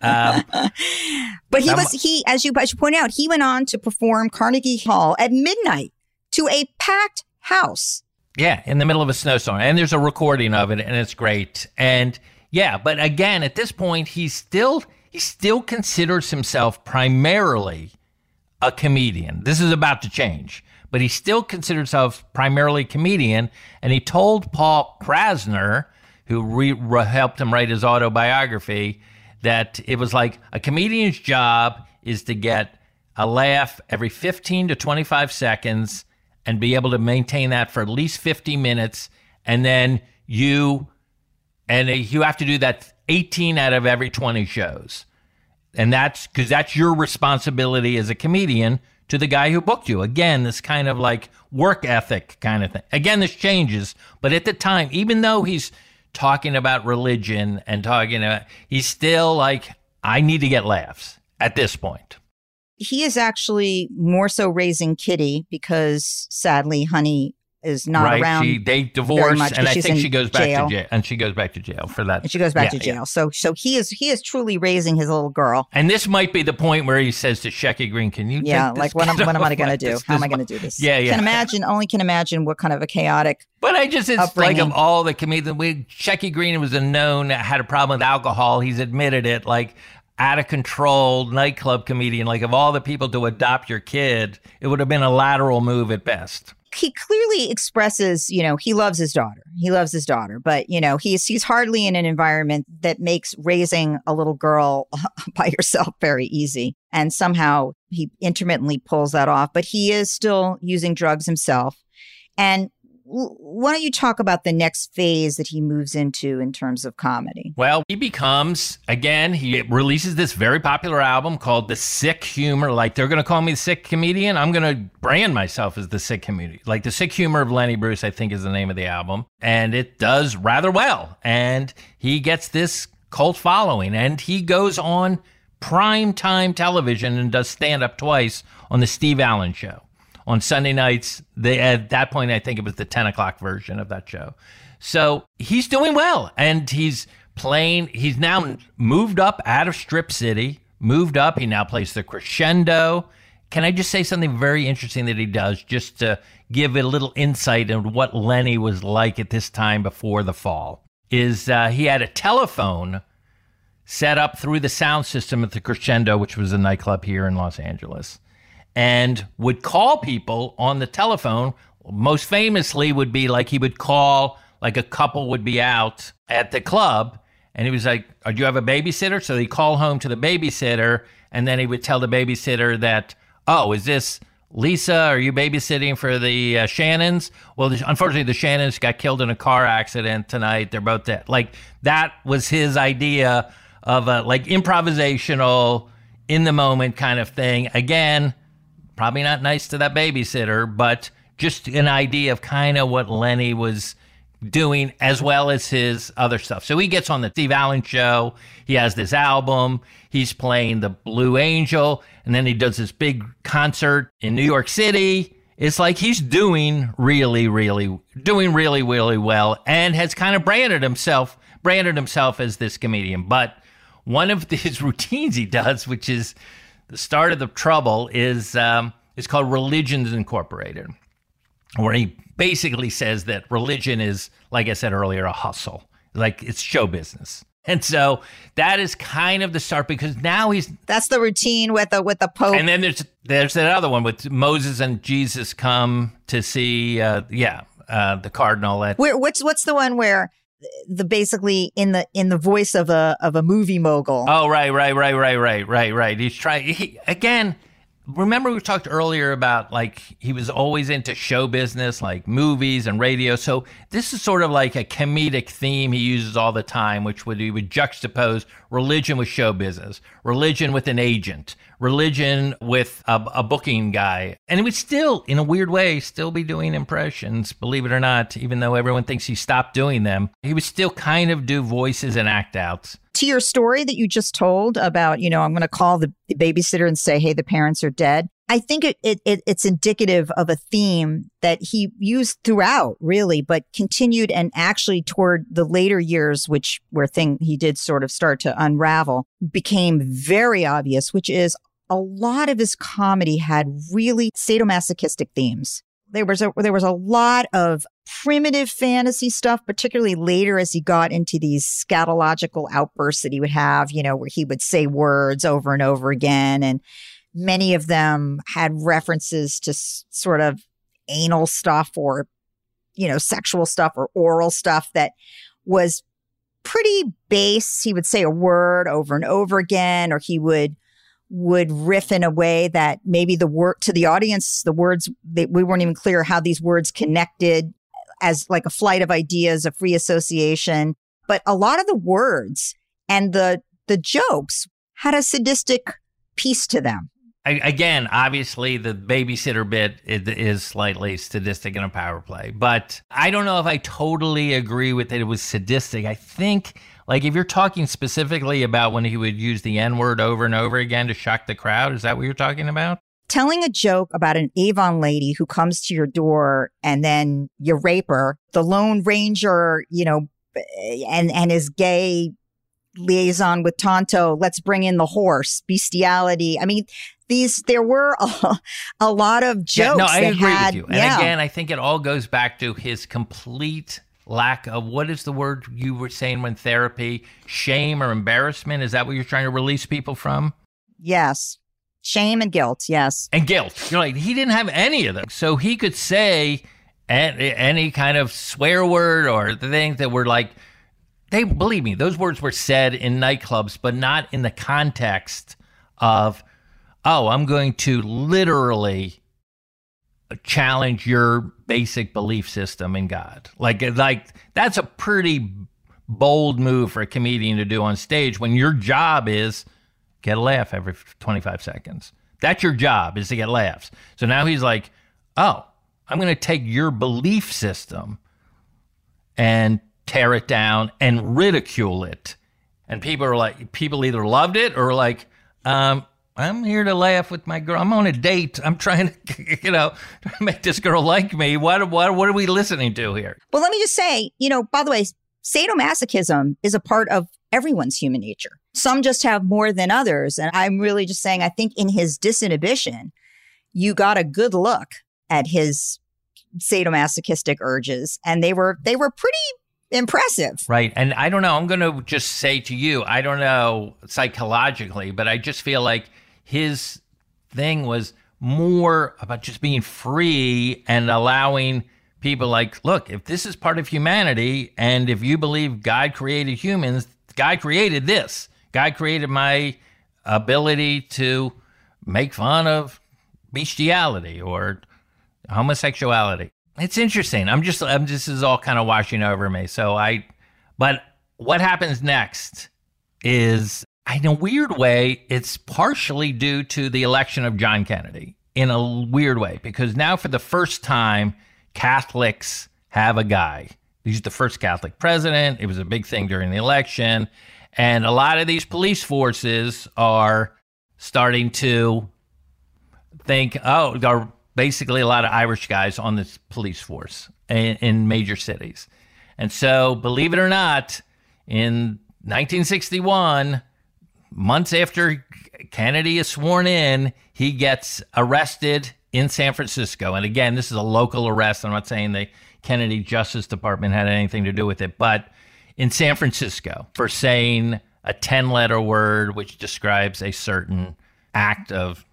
Um, But he That was he as you as you point out, he went on to perform Carnegie Hall at midnight to a packed house. Yeah, in the middle of a snowstorm. And there's a recording of it and it's great. And yeah, but again, at this point he's still he still considers himself primarily a comedian. This is about to change, but he still considers himself primarily a comedian and he told Paul Krassner, who re- re- helped him write his autobiography, that it was like a comedian's job is to get a laugh every 15 to 25 seconds and be able to maintain that for at least 50 minutes and then you and you have to do that 18 out of every 20 shows and that's because that's your responsibility as a comedian to the guy who booked you. Again this kind of like work ethic kind of thing. Again this changes but at the time even though he's talking about religion and talking about he's still like i need to get laughs at this point. He is actually more so raising Kitty because sadly Honey is not right around. she they divorce much and i think she goes back jail. to jail and she goes back to jail for that and she goes back Yeah, to yeah. jail. So so he is he is truly raising his little girl. And this might be the point where he says to Shecky Greene, "Can you?" Yeah, take this like what what am I going to do? this- How am I going to do this? Yeah, yeah. Can imagine only can imagine what kind of a chaotic. But I just it's like of all the comedians, we Shecky Greene was a known had a problem with alcohol. He's admitted it. Like out of control nightclub comedian. Like of all the people to adopt your kid, it would have been a lateral move at best. He clearly expresses, you know, he loves his daughter. He loves his daughter, but you know, he's he's hardly in an environment that makes raising a little girl by yourself very easy. And somehow he intermittently pulls that off, but he is still using drugs himself. And why don't you talk about the next phase that he moves into in terms of comedy? Well, he becomes again. He releases this very popular album called "The Sick Humor." Like they're going to call me the sick comedian. I'm going to brand myself as the sick comedian. Like the sick humor of Lenny Bruce, I think is the name of the album, and it does rather well. And he gets this cult following, and he goes on prime time television and does stand up twice on the Steve Allen Show on Sunday nights. They at that point, I think it was the ten o'clock version of that show. So he's doing well, and he's playing. He's now moved up out of Strip City. Moved up. He now plays the crescendo. Can I just say something very interesting that he does, just to give a little insight into what Lenny was like at this time before the fall? Is uh, he had a telephone set up through the sound system at the Crescendo, which was a nightclub here in Los Angeles, and would call people on the telephone. Most famously, would be like he would call, like a couple would be out at the club, and he was like, "Oh, "Do you have a babysitter?" So he'd call home to the babysitter, and then he would tell the babysitter that, "Oh, is this?" Lisa, are you babysitting for the uh, Shannons? Well, unfortunately, the Shannons got killed in a car accident tonight. They're both dead. Like that was his idea of a like improvisational, in the moment kind of thing. Again, probably not nice to that babysitter, but just an idea of kind of what Lenny was doing as well as his other stuff. So he gets on the Steve Allen show. He has this album. He's playing the Blue Angel, and then he does this big concert in New York City. It's like he's doing really, really, doing really, really well, and has kind of branded himself, branded himself as this comedian. But one of his routines he does, which is the start of the trouble, is um, is called Religions Incorporated where he basically says that religion is, like I said earlier, a hustle, like it's show business. And so that is kind of the start because now he's That's the routine with the with the Pope. and then there's there's that other one with Moses and Jesus come to see uh yeah, uh the cardinal at Where what's what's the one where the basically in the in the voice of a of a movie mogul. Oh right, right, right, right, right, right, right. He's trying he, again remember we talked earlier about like he was always into show business, like movies and radio. So this is sort of like a comedic theme he uses all the time, which would he would juxtapose religion with show business, religion with an agent, religion with a, a booking guy, and he would still, in a weird way, still be doing impressions. Believe it or not, even though everyone thinks he stopped doing them, he would still kind of do voices and act outs to your story that you just told about, you know, I'm going to call the, the, babysitter and say, hey, the parents are dead. I think it, it, it, it's indicative of a theme that he used throughout, really, but continued and actually toward the later years, which where thing he did sort of start to unravel, became very obvious, which is a lot of his comedy had really sadomasochistic themes. There was a there was a lot of primitive fantasy stuff, particularly later as he got into these scatological outbursts that he would have, you know, where he would say words over and over again. And many of them had references to s- sort of anal stuff or, you know, sexual stuff or oral stuff that was pretty base. He would say a word over and over again, or he would would riff in a way that maybe the word to the audience, the words they, we weren't even clear how these words connected as like a flight of ideas, a free association. But a lot of the words and the the jokes had a sadistic piece to them. Again, obviously, the babysitter bit is slightly sadistic in a power play, but I don't know if I totally agree with that it was sadistic. I think, like, if you're talking specifically about when he would use the N word over and over again to shock the crowd, is that what you're talking about? Telling a joke about an Avon lady who comes to your door and then you rape her, the Lone Ranger, you know, eh, and and his gay liaison with Tonto, let's bring in the horse, bestiality. I mean, these there were a, a lot of jokes. Yeah, no, I agree had, with you. And yeah. again, I think it all goes back to his complete lack of what is the word you were saying when therapy shame or embarrassment is that what you're trying to release people from yes Shame and guilt, yes. And guilt. You're like, he didn't have any of them. So he could say any kind of swear word or the things that were like, they believe me, those words were said in nightclubs, but not in the context of, oh, I'm going to literally challenge your basic belief system in God. Like, like that's a pretty bold move for a comedian to do on stage when your job is get a laugh every 25 seconds. That's your job is to get laughs. So now he's like, oh, I'm going to take your belief system and tear it down and ridicule it. And people are like, people either loved it or like, um, I'm here to laugh with my girl. I'm on a date. I'm trying to, you know, make this girl like me. What, what, what are we listening to here? Well, let me just say, you know, by the way, sadomasochism is a part of everyone's human nature. Some just have more than others. And I'm really just saying, I think in his disinhibition, you got a good look at his sadomasochistic urges and they were they were pretty impressive. Right. And I don't know, I'm going to just say to you, I don't know psychologically, but I just feel like his thing was more about just being free and allowing people like, look, if this is part of humanity and if you believe God created humans, God created this. God created my ability to make fun of bestiality or homosexuality. It's interesting. I'm just, I'm just, this is all kind of washing over me. So I, but what happens next is, in a weird way, it's partially due to the election of John Kennedy in a weird way, because now for the first time, Catholics have a guy. He's the first Catholic president. It was a big thing during the election. And a lot of these police forces are starting to think, oh, there are basically a lot of Irish guys on this police force in, in major cities. And so, believe it or not, in 1961, months after Kennedy is sworn in, he gets arrested in San Francisco. And again, this is a local arrest. I'm not saying the Kennedy Justice Department had anything to do with it, but in San Francisco for saying a 10 letter word which describes a certain act of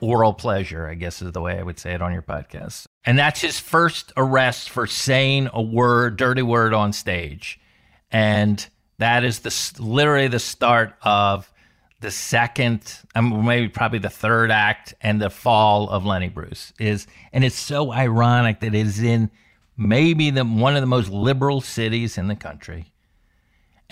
oral pleasure, I guess is the way I would say it on your podcast. And that's his first arrest for saying a word, dirty word on stage. And that is the literally the start of the second, um, maybe probably the third act and the fall of Lenny Bruce is, and it's so ironic that it is in maybe the one of the most liberal cities in the country,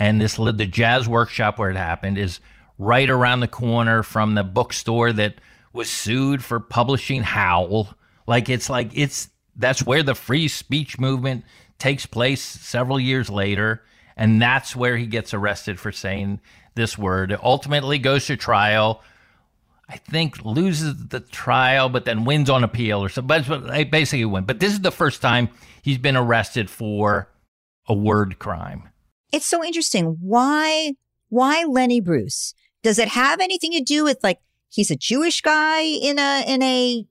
and this the jazz workshop where it happened is right around the corner from the bookstore that was sued for publishing Howl. Like it's like it's that's where the free speech movement takes place several years later, and that's where he gets arrested for saying this word. It ultimately goes to trial. I think loses the trial, but then wins on appeal or something. But basically win. But this is the first time he's been arrested for a word crime. It's so interesting. Why why Lenny Bruce? Does it have anything to do with like he's a Jewish guy in a in a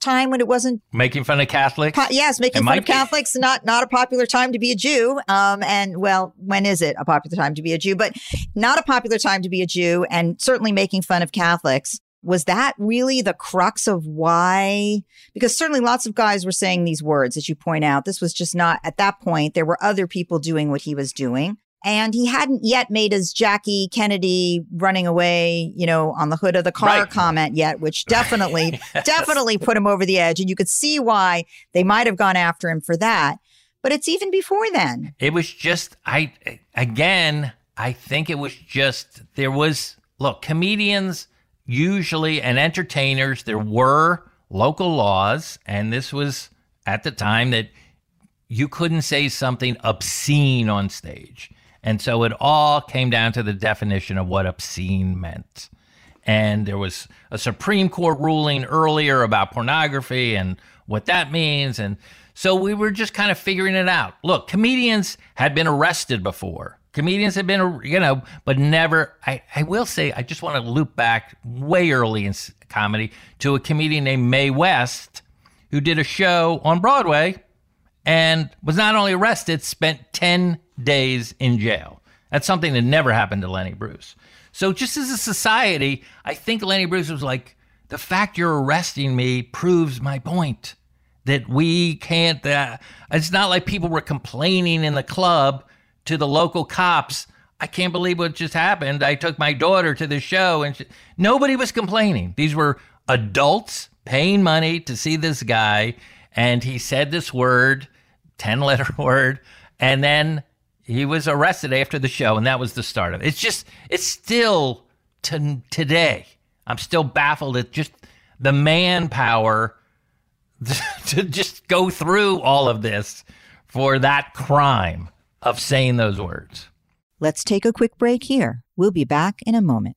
time when it wasn't making fun of Catholics. Po- yes, making It fun of be. Catholics. Not not a popular time to be a Jew. Um, and well, when is it a popular time to be a Jew? But not a popular time to be a Jew, and certainly making fun of Catholics. Was that really the crux of why? Because certainly lots of guys were saying these words, as you point out. This was just not at that point. There were other people doing what he was doing. And he hadn't yet made his Jackie Kennedy running away, you know, on the hood of the car Right. comment yet, which definitely, definitely put him over the edge. And you could see why they might have gone after him for that. But it's even before then. It was just I again, I think it was just there was look, comedians usually and entertainers there were local laws and this was at the time that you couldn't say something obscene on stage. And so it all came down to the definition of what obscene meant. And there was a Supreme Court ruling earlier about pornography and what that means. And so we were just kind of figuring it out. Look, comedians had been arrested before. Comedians have been, you know, but never. I, I will say, I just want to loop back way early in comedy to a comedian named Mae West who did a show on Broadway and was not only arrested, spent 10 days in jail. That's something that never happened to Lenny Bruce. So, just as a society, I think Lenny Bruce was like, the fact you're arresting me proves my point that we can't. Uh, it's not like people were complaining in the club to the local cops. I can't believe what just happened. I took my daughter to the show, and she, nobody was complaining. These were adults paying money to see this guy, and he said this word, ten letter word, and then he was arrested after the show, and that was the start of it. It's just, it's still to today. I'm still baffled at just the manpower to just go through all of this for that crime of saying those words. Let's take a quick break here. We'll be back in a moment.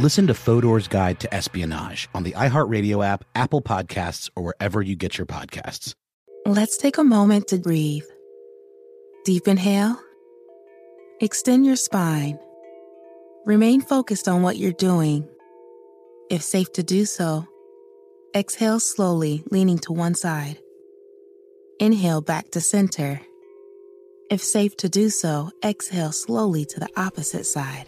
Listen to Fodor's Guide to Espionage on the iHeartRadio app, Apple Podcasts, or wherever you get your podcasts. Let's take a moment to breathe. Deep inhale. Extend your spine. Remain focused on what you're doing. If safe to do so, exhale slowly, leaning to one side. Inhale back to center. If safe to do so, exhale slowly to the opposite side.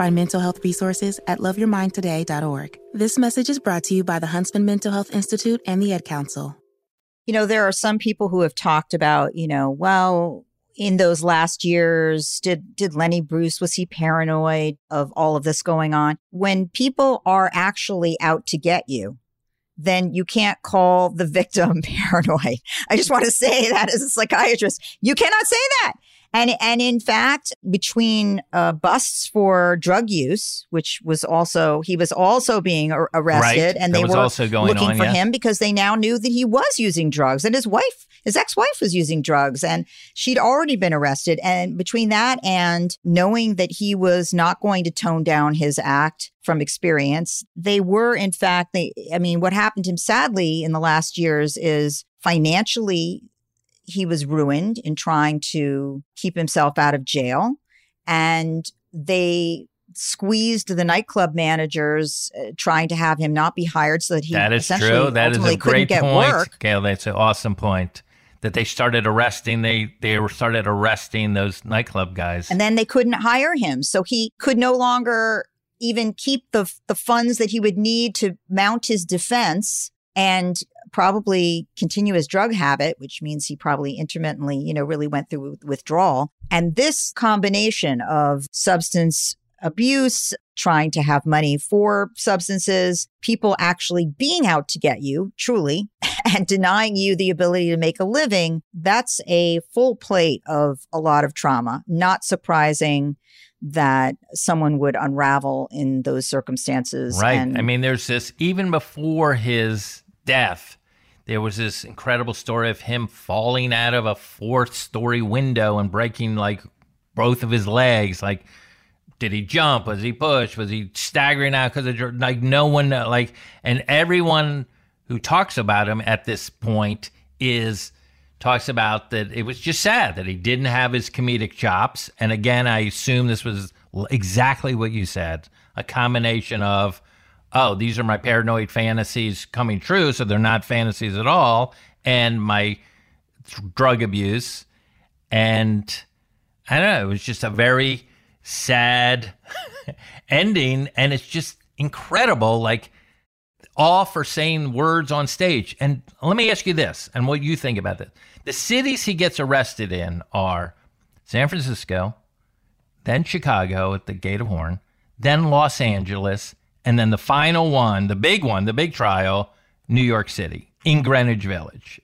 Find mental health resources at loveyourmindtoday.org. This message is brought to you by the Huntsman Mental Health Institute and the Ad Council. You know, there are some people who have talked about, you know, well, in those last years, did did Lenny Bruce was he paranoid of all of this going on? When people are actually out to get you, then you can't call the victim paranoid. I just want to say that as a psychiatrist, you cannot say that. And and in fact, between uh, busts for drug use, which was also he was also being ar- arrested, Right. and they were also going looking on, for him because they now knew that he was using drugs, and his wife, his ex-wife, was using drugs, and she'd already been arrested. And between that and knowing that he was not going to tone down his act from experience, they were in fact they. I mean, what happened to him sadly in the last years is financially he was ruined in trying to keep himself out of jail. And they squeezed the nightclub managers uh, trying to have him not be hired so that he that is true. That is a great point, work. Gail. That's an awesome point. That they started arresting. They they started arresting those nightclub guys. And then they couldn't hire him. So he could no longer even keep the the funds that he would need to mount his defense and probably continue his drug habit, which means he probably intermittently, you know, really went through withdrawal. And this combination of substance abuse, trying to have money for substances, people actually being out to get you, truly, and denying you the ability to make a living, that's a full plate of a lot of trauma. Not surprising that someone would unravel in those circumstances. Right. And I mean, there's this, even before his death, there was this incredible story of him falling out of a fourth story window and breaking like both of his legs. Like, did he jump? Was he pushed? Was he staggering out because of like no one like and everyone who talks about him at this point is talks about that it was just sad that he didn't have his comedic chops. And again, I assume this was exactly what you said, a combination of oh, these are my paranoid fantasies coming true, so they're not fantasies at all, and my th- drug abuse and I don't know, it was just a very sad ending. And it's just incredible, like all for saying words on stage. And let me ask you this and what you think about this. The cities he gets arrested in are San Francisco, then Chicago at the Gate of Horn, then Los Angeles, and then the final one, the big one, the big trial, New York City in Greenwich Village.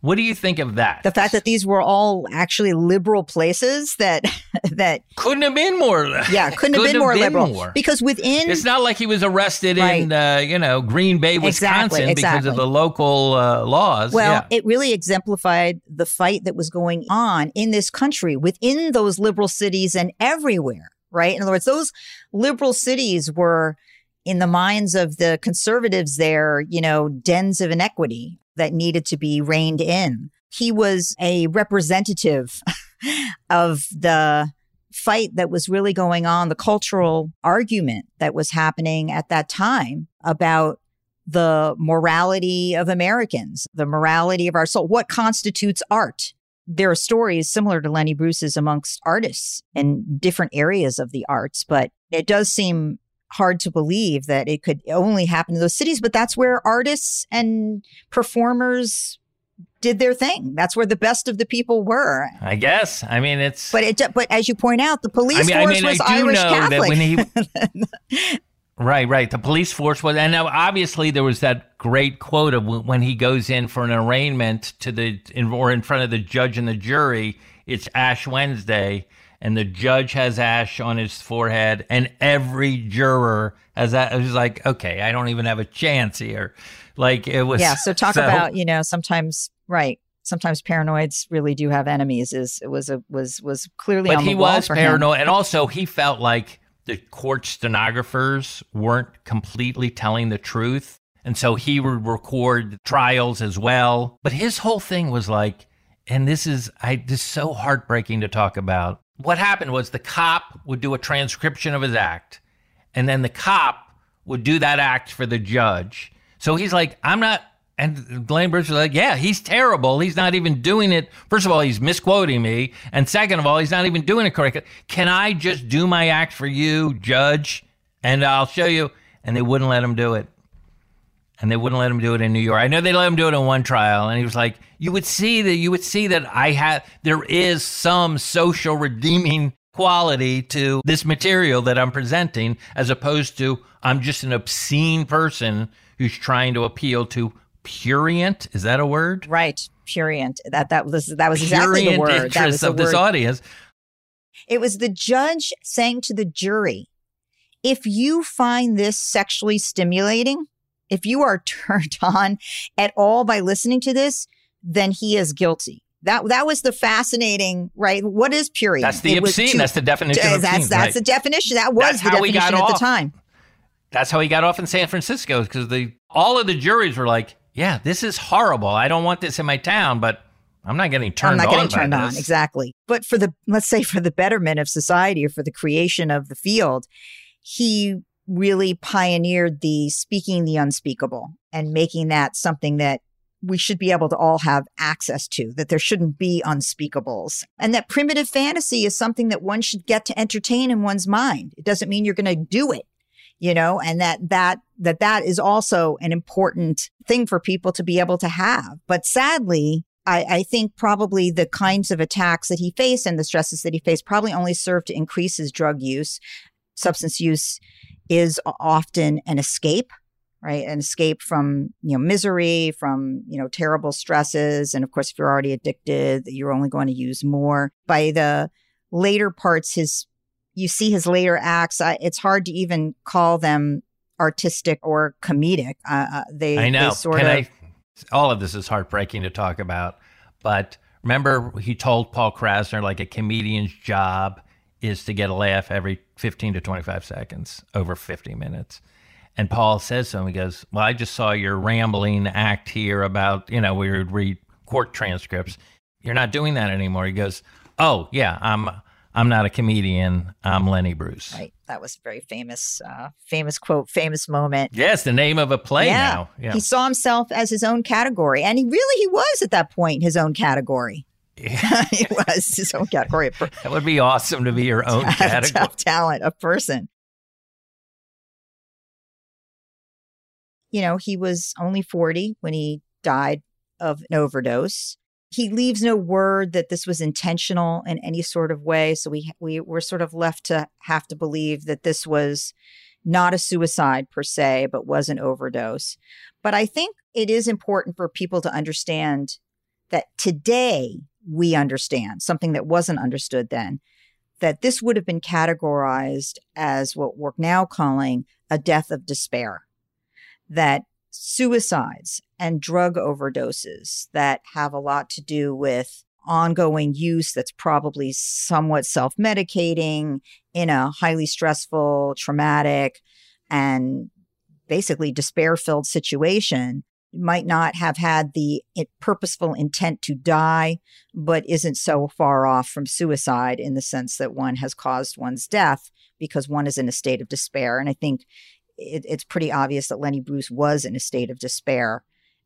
What do you think of that? the fact that these were all actually liberal places that that couldn't have been more. Yeah, couldn't have been more liberal because within It's not like he was arrested in, uh, you know, Green Bay, Exactly, Wisconsin, because of the local uh, laws. Well, yeah. it really exemplified the fight that was going on in this country within those liberal cities and everywhere, right? In other words, those liberal cities were in the minds of the conservatives there, you know, dens of inequity that needed to be reined in. He was a representative of the fight that was really going on, the cultural argument that was happening at that time about the morality of Americans, the morality of our soul. What constitutes art? There are stories similar to Lenny Bruce's amongst artists in different areas of the arts, but it does seem hard to believe that it could only happen in those cities. But that's where artists and performers did their thing. That's where the best of the people were. I guess. I mean, it's. But it, but as you point out, the police I mean, I force mean, was I do Irish know Catholic. that when he. Right, right. The police force was, and now obviously there was that great quote of when he goes in for an arraignment to the, in, or in front of the judge and the jury. It's Ash Wednesday, and the judge has ash on his forehead, and every juror has that. It was like, okay, I don't even have a chance here. Like it was. yeah. So talk about you know sometimes right. Sometimes paranoids really do have enemies. Is it was a was was clearly but on he the wall was for him. paranoid, and also he felt like the court stenographers weren't completely telling the truth, and so he would record trials as well. But his whole thing was like, and this is I this is so heartbreaking to talk about. What happened was the cop would do a transcription of his act, and then the cop would do that act for the judge. So he's like, I'm not. And Lenny Bruce was like, Yeah, he's terrible. He's not even doing it. First of all, he's misquoting me. And second of all, he's not even doing it correctly. Can I just do my act for you, judge? And I'll show you. And they wouldn't let him do it. And they wouldn't let him do it in New York. I know they let him do it in one trial. And he was like, You would see that you would see that I have there is some social redeeming quality to this material that I'm presenting, as opposed to I'm just an obscene person who's trying to appeal to prurient. Is that a word? Right, prurient. That that was that was exactly the word. That interests was the of this word. audience. It was the judge saying to the jury, if you find this sexually stimulating, if you are turned on at all by listening to this, then he is guilty. That that was the fascinating, right? What is prurient? That's the It obscene. to- That's the definition of That's obscene, that's right. the definition. That was That's the how we definition got at the time. That's how he got off in San Francisco because the all of the juries were like, "Yeah, this is horrible. I don't want this in my town, but I'm not getting turned on. I'm not getting turned on exactly. But for the let's say for the betterment of society or for the creation of the field, he really pioneered the speaking the unspeakable and making that something that we should be able to all have access to that there shouldn't be unspeakables. And that primitive fantasy is something that one should get to entertain in one's mind. It doesn't mean you're going to do it you know and that that that that is also an important thing for people to be able to have. But sadly I, I think probably the kinds of attacks that he faced and the stresses that he faced probably only served to increase his drug use substance use is often an escape right an escape from you know misery from you know terrible stresses and of course if you're already addicted you're only going to use more by the later parts his you see his later acts I, it's hard to even call them artistic or comedic uh, uh, they I know. they sort Can of I? All of this is heartbreaking to talk about, but remember he told Paul Krassner like a comedian's job is to get a laugh every 15 to 25 seconds over 50 minutes. And Paul says to him, he goes, Well, I just saw your rambling act here about, you know, we would read court transcripts. You're not doing that anymore. He goes, Oh, yeah, I'm I'm not a comedian. I'm Lenny Bruce. Right. That was a very famous, uh, famous quote, famous moment. Yes, the name of a play yeah. now. Yeah. He saw himself as his own category. And he really, he was at that point his own category. he was his own category. per- that would be awesome to be your own category. talent, a person. You know, he was only 40 when he died of an overdose. He leaves no word that this was intentional in any sort of way. So we we were sort of left to have to believe that this was not a suicide per se, but was an overdose. But I think it is important for people to understand that today we understand something that wasn't understood then that this would have been categorized as what we're now calling a death of despair. That suicides and drug overdoses that have a lot to do with ongoing use that's probably somewhat self medicating in a highly stressful, traumatic, and basically despair filled situation might not have had the purposeful intent to die, but isn't so far off from suicide in the sense that one has caused one's death because one is in a state of despair. And I think it, it's pretty obvious that Lenny Bruce was in a state of despair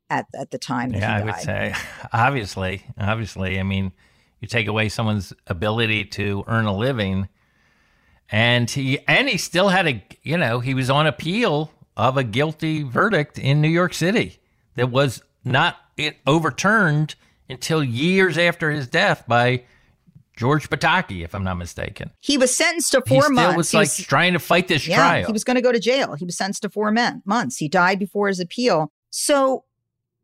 at, at the time that Yeah, he I would say, obviously, obviously. I mean, you take away someone's ability to earn a living, and he and he still had a, you know, he was on appeal of a guilty verdict in New York City that was not overturned until years after his death by George Pataki, if I'm not mistaken. He was sentenced to He four still months. was He like trying to fight this yeah, trial. He was going to go to jail. He was sentenced to four men, months. He died before his appeal. So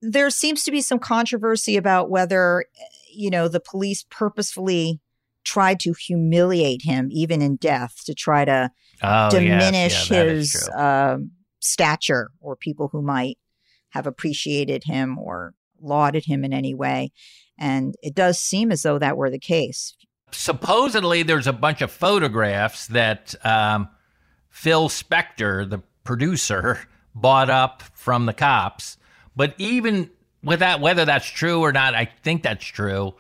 there seems to be some controversy about whether, you know, the police purposefully tried to humiliate him, even in death, to try to Oh, yes. diminish Yeah, his um, stature or people who might have appreciated him or lauded him in any way. And it does seem as though that were the case. supposedly there's a bunch of photographs that um, Phil Spector, the producer, bought up from the cops. But even with that, whether that's true or not, I think that's true.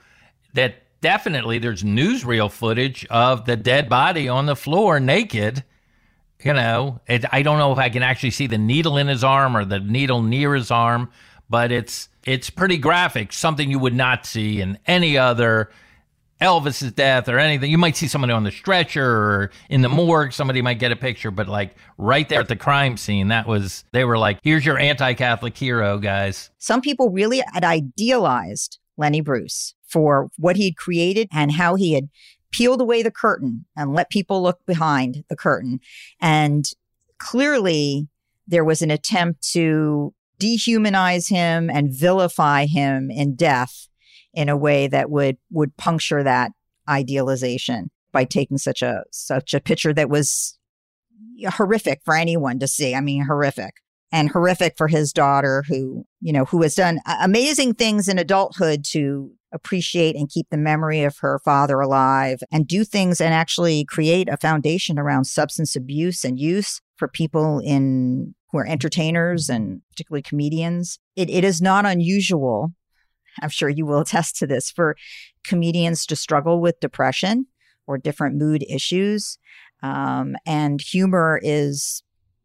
That definitely there's newsreel footage of the dead body on the floor naked. You know, it, I don't know if I can actually see the needle in his arm or the needle near his arm, but it's it's pretty graphic. Something you would not see in any other Elvis's death or anything. You might see somebody on the stretcher or in the morgue. Somebody might get a picture, but like right there at the crime scene, that was they were like, "Here's your anti-Catholic hero, guys." Some people really had idealized Lenny Bruce for what he'd created and how he had peeled away the curtain and let people look behind the curtain. And clearly, there was an attempt to dehumanize him and vilify him in death in a way that would would puncture that idealization by taking such a such a picture that was horrific for anyone to see. I mean, horrific and horrific for his daughter who, you know, who has done amazing things in adulthood to appreciate and keep the memory of her father alive and do things and actually create a foundation around substance abuse and use for people in who are entertainers and particularly comedians. It, it is not unusual I'm sure you will attest to this, for comedians to struggle with depression or different mood issues. Um, and humor is,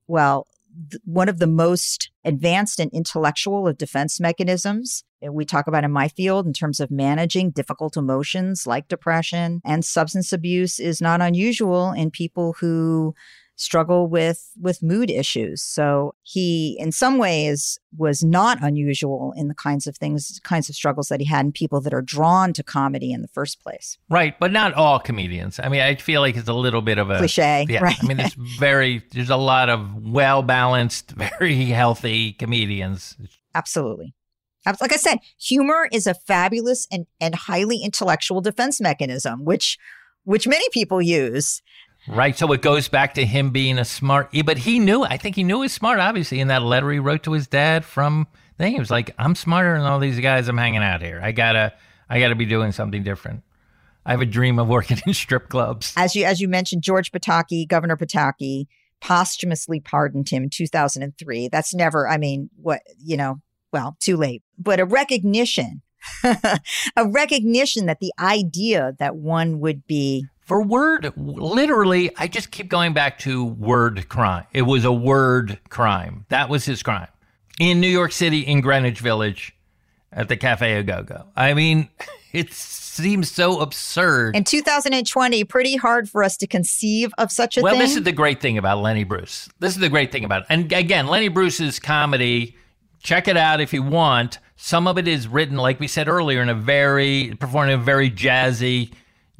well, th- one of the most advanced and intellectual of defense mechanisms. We talk about in my field in terms of managing difficult emotions like depression and substance abuse is not unusual in people who struggle with with mood issues. So he in some ways was not unusual in the kinds of things kinds of struggles that he had in people that are drawn to comedy in the first place. Right, but not all comedians. I mean, I feel like it's a little bit of a cliche. Yeah, right. I mean, it's very there's a lot of well balanced, very healthy comedians. Absolutely. Like I said, humor is a fabulous and, and highly intellectual defense mechanism, which which many people use. Right. So it goes back to him being a smart, but he knew, I think he knew he was smart, obviously, in that letter he wrote to his dad from thing. He was like, I'm smarter than all these guys I'm hanging out here. I gotta, I gotta be doing something different. I have a dream of working in strip clubs. As you, as you mentioned, George Pataki, Governor Pataki, posthumously pardoned him in 2003. That's never, I mean, what, you know, well, too late, but a recognition, a recognition that the idea that one would be for word literally i just keep going back to word crime. It was a word crime. That was his crime. In new york city in greenwich village at the cafe a go-go i mean it seems so absurd. In 2020 pretty hard for us to conceive of such a well, thing? Well, this is the great thing about lenny bruce. This is the great thing about it. And again lenny bruce's comedy check it out if you want. Some of it is written like we said earlier in a very performed in a very jazzy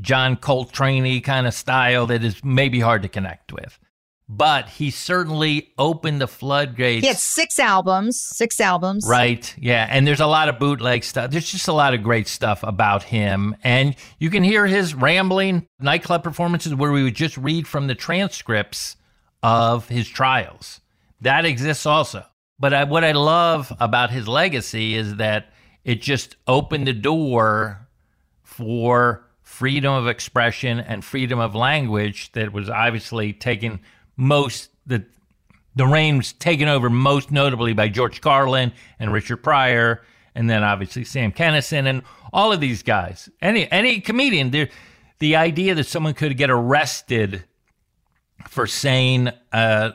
John Coltrane kind of style that is maybe hard to connect with. But he certainly opened the floodgates. He had six albums, six albums. Right. Yeah. And there's a lot of bootleg stuff. There's just a lot of great stuff about him. And you can hear his rambling nightclub performances where we would just read from the transcripts of his trials. That exists also. But I, what I love about his legacy is that it just opened the door for freedom of expression and freedom of language that was obviously taken most the the reign was taken over most notably by George Carlin and Richard Pryor, and then obviously Sam Kinison and all of these guys. Any any comedian, the the idea that someone could get arrested for saying uh,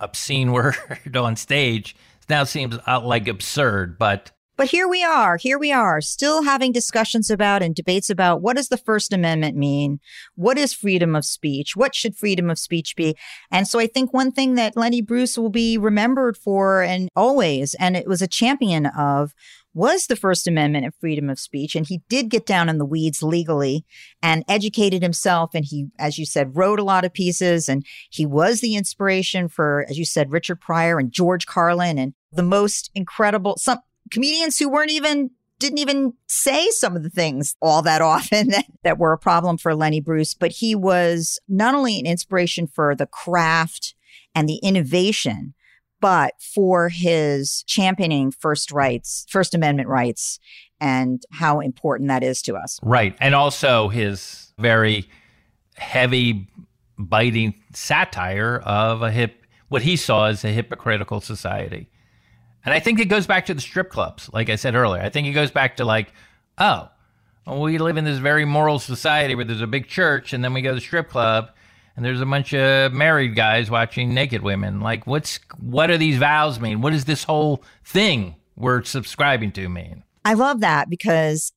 obscene word on stage now seems like absurd, but but here we are, here we are, still having discussions about and debates about what does the First Amendment mean? What is freedom of speech? What should freedom of speech be? And so I think one thing that Lenny Bruce will be remembered for and always, and it was a champion of, was the First Amendment and freedom of speech. And he did get down in the weeds legally and educated himself. And he, as you said, wrote a lot of pieces. And he was the inspiration for, as you said, Richard Pryor and George Carlin and the most incredible, some, comedians who weren't even didn't even say some of the things all that often that, that were a problem for Lenny Bruce, but he was not only an inspiration for the craft and the innovation, but for his championing first rights, First Amendment rights, and how important that is to us. Right. And also his very heavy, biting satire of a hip, what he saw as a hypocritical society And I think it goes back to the strip clubs, like I said earlier. I think it goes back to like, oh, well, we live in this very moral society where there's a big church, and then we go to the strip club, and there's a bunch of married guys watching naked women. Like, what's what do these vows mean? What does this whole thing we're subscribing to mean? I love that because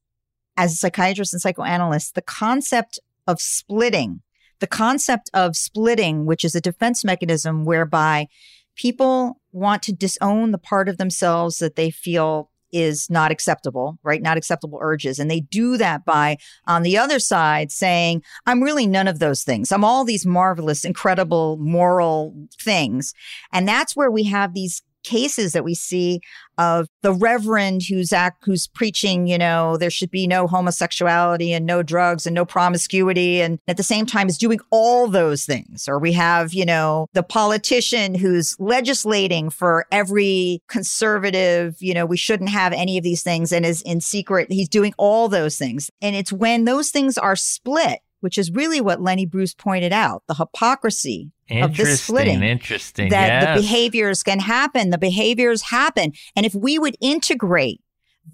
as a psychiatrist and psychoanalyst, the concept of splitting, the concept of splitting, which is a defense mechanism whereby people want to disown the part of themselves that they feel is not acceptable, right? Not acceptable urges. And they do that by, on the other side, saying, I'm really none of those things. I'm all these marvelous, incredible moral things. And that's where we have these cases that we see of the reverend who's act, who's preaching, you know, there should be no homosexuality and no drugs and no promiscuity, and at the same time is doing all those things. Or we have, you know, the politician who's legislating for every conservative, you know, we shouldn't have any of these things, and is in secret. He's doing all those things, and it's when those things are split which is really what Lenny Bruce pointed out the hypocrisy of the splitting. Interesting. That yes. the behaviors can happen. The behaviors happen. And if we would integrate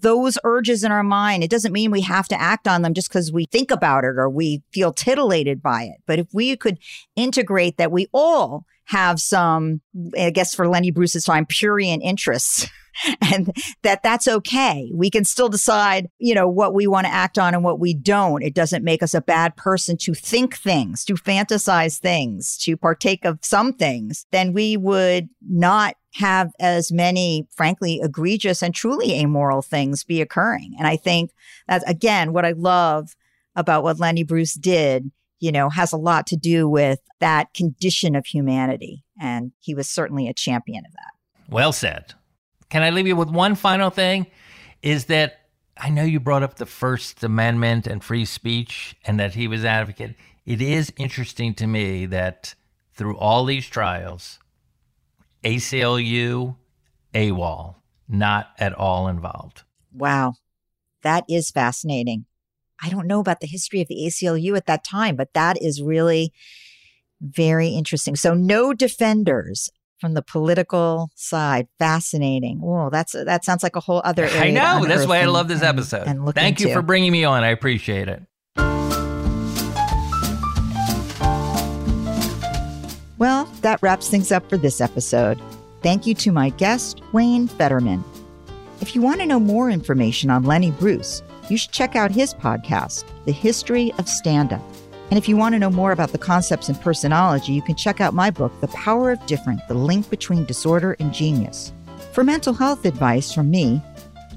those urges in our mind, it doesn't mean we have to act on them just because we think about it or we feel titillated by it. But if we could integrate that we all have some, I guess for Lenny Bruce's time, prurient interests. and that that's okay. We can still decide, you know, what we want to act on and what we don't. It doesn't make us a bad person to think things, to fantasize things, to partake of some things. Then we would not have as many, frankly, egregious and truly amoral things be occurring. And I think that's, again, what I love about what Lenny Bruce did, you know, has a lot to do with that condition of humanity. And he was certainly a champion of that. Well said. Can I leave you with one final thing? Is that I know you brought up the First Amendment and free speech and that he was advocate. It is interesting to me that through all these trials, ACLU, AWOL, not at all involved. Wow. That is fascinating. I don't know about the history of the ACLU at that time, but that is really very interesting. So no defenders from the political side. Fascinating. Oh, that's that sounds like a whole other area. I know. That's why I love this episode. And, and Thank into. you for bringing me on. I appreciate it. Well, that wraps things up for this episode. Thank you to my guest, Wayne Federman. If you want to know more information on Lenny Bruce, you should check out his podcast, The History of Stand Up. And if you want to know more about the concepts in personology, you can check out my book, The Power of Different The Link Between Disorder and Genius. For mental health advice from me,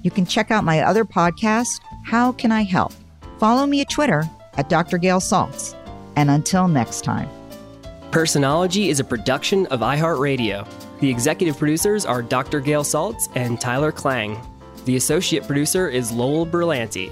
you can check out my other podcast, How Can I Help? Follow me at Twitter at Dr. Gail Saltz. And until next time. Personology is a production of iHeartRadio. The executive producers are Dr. Gail Saltz and Tyler Klang. The associate producer is Lowell Brillante.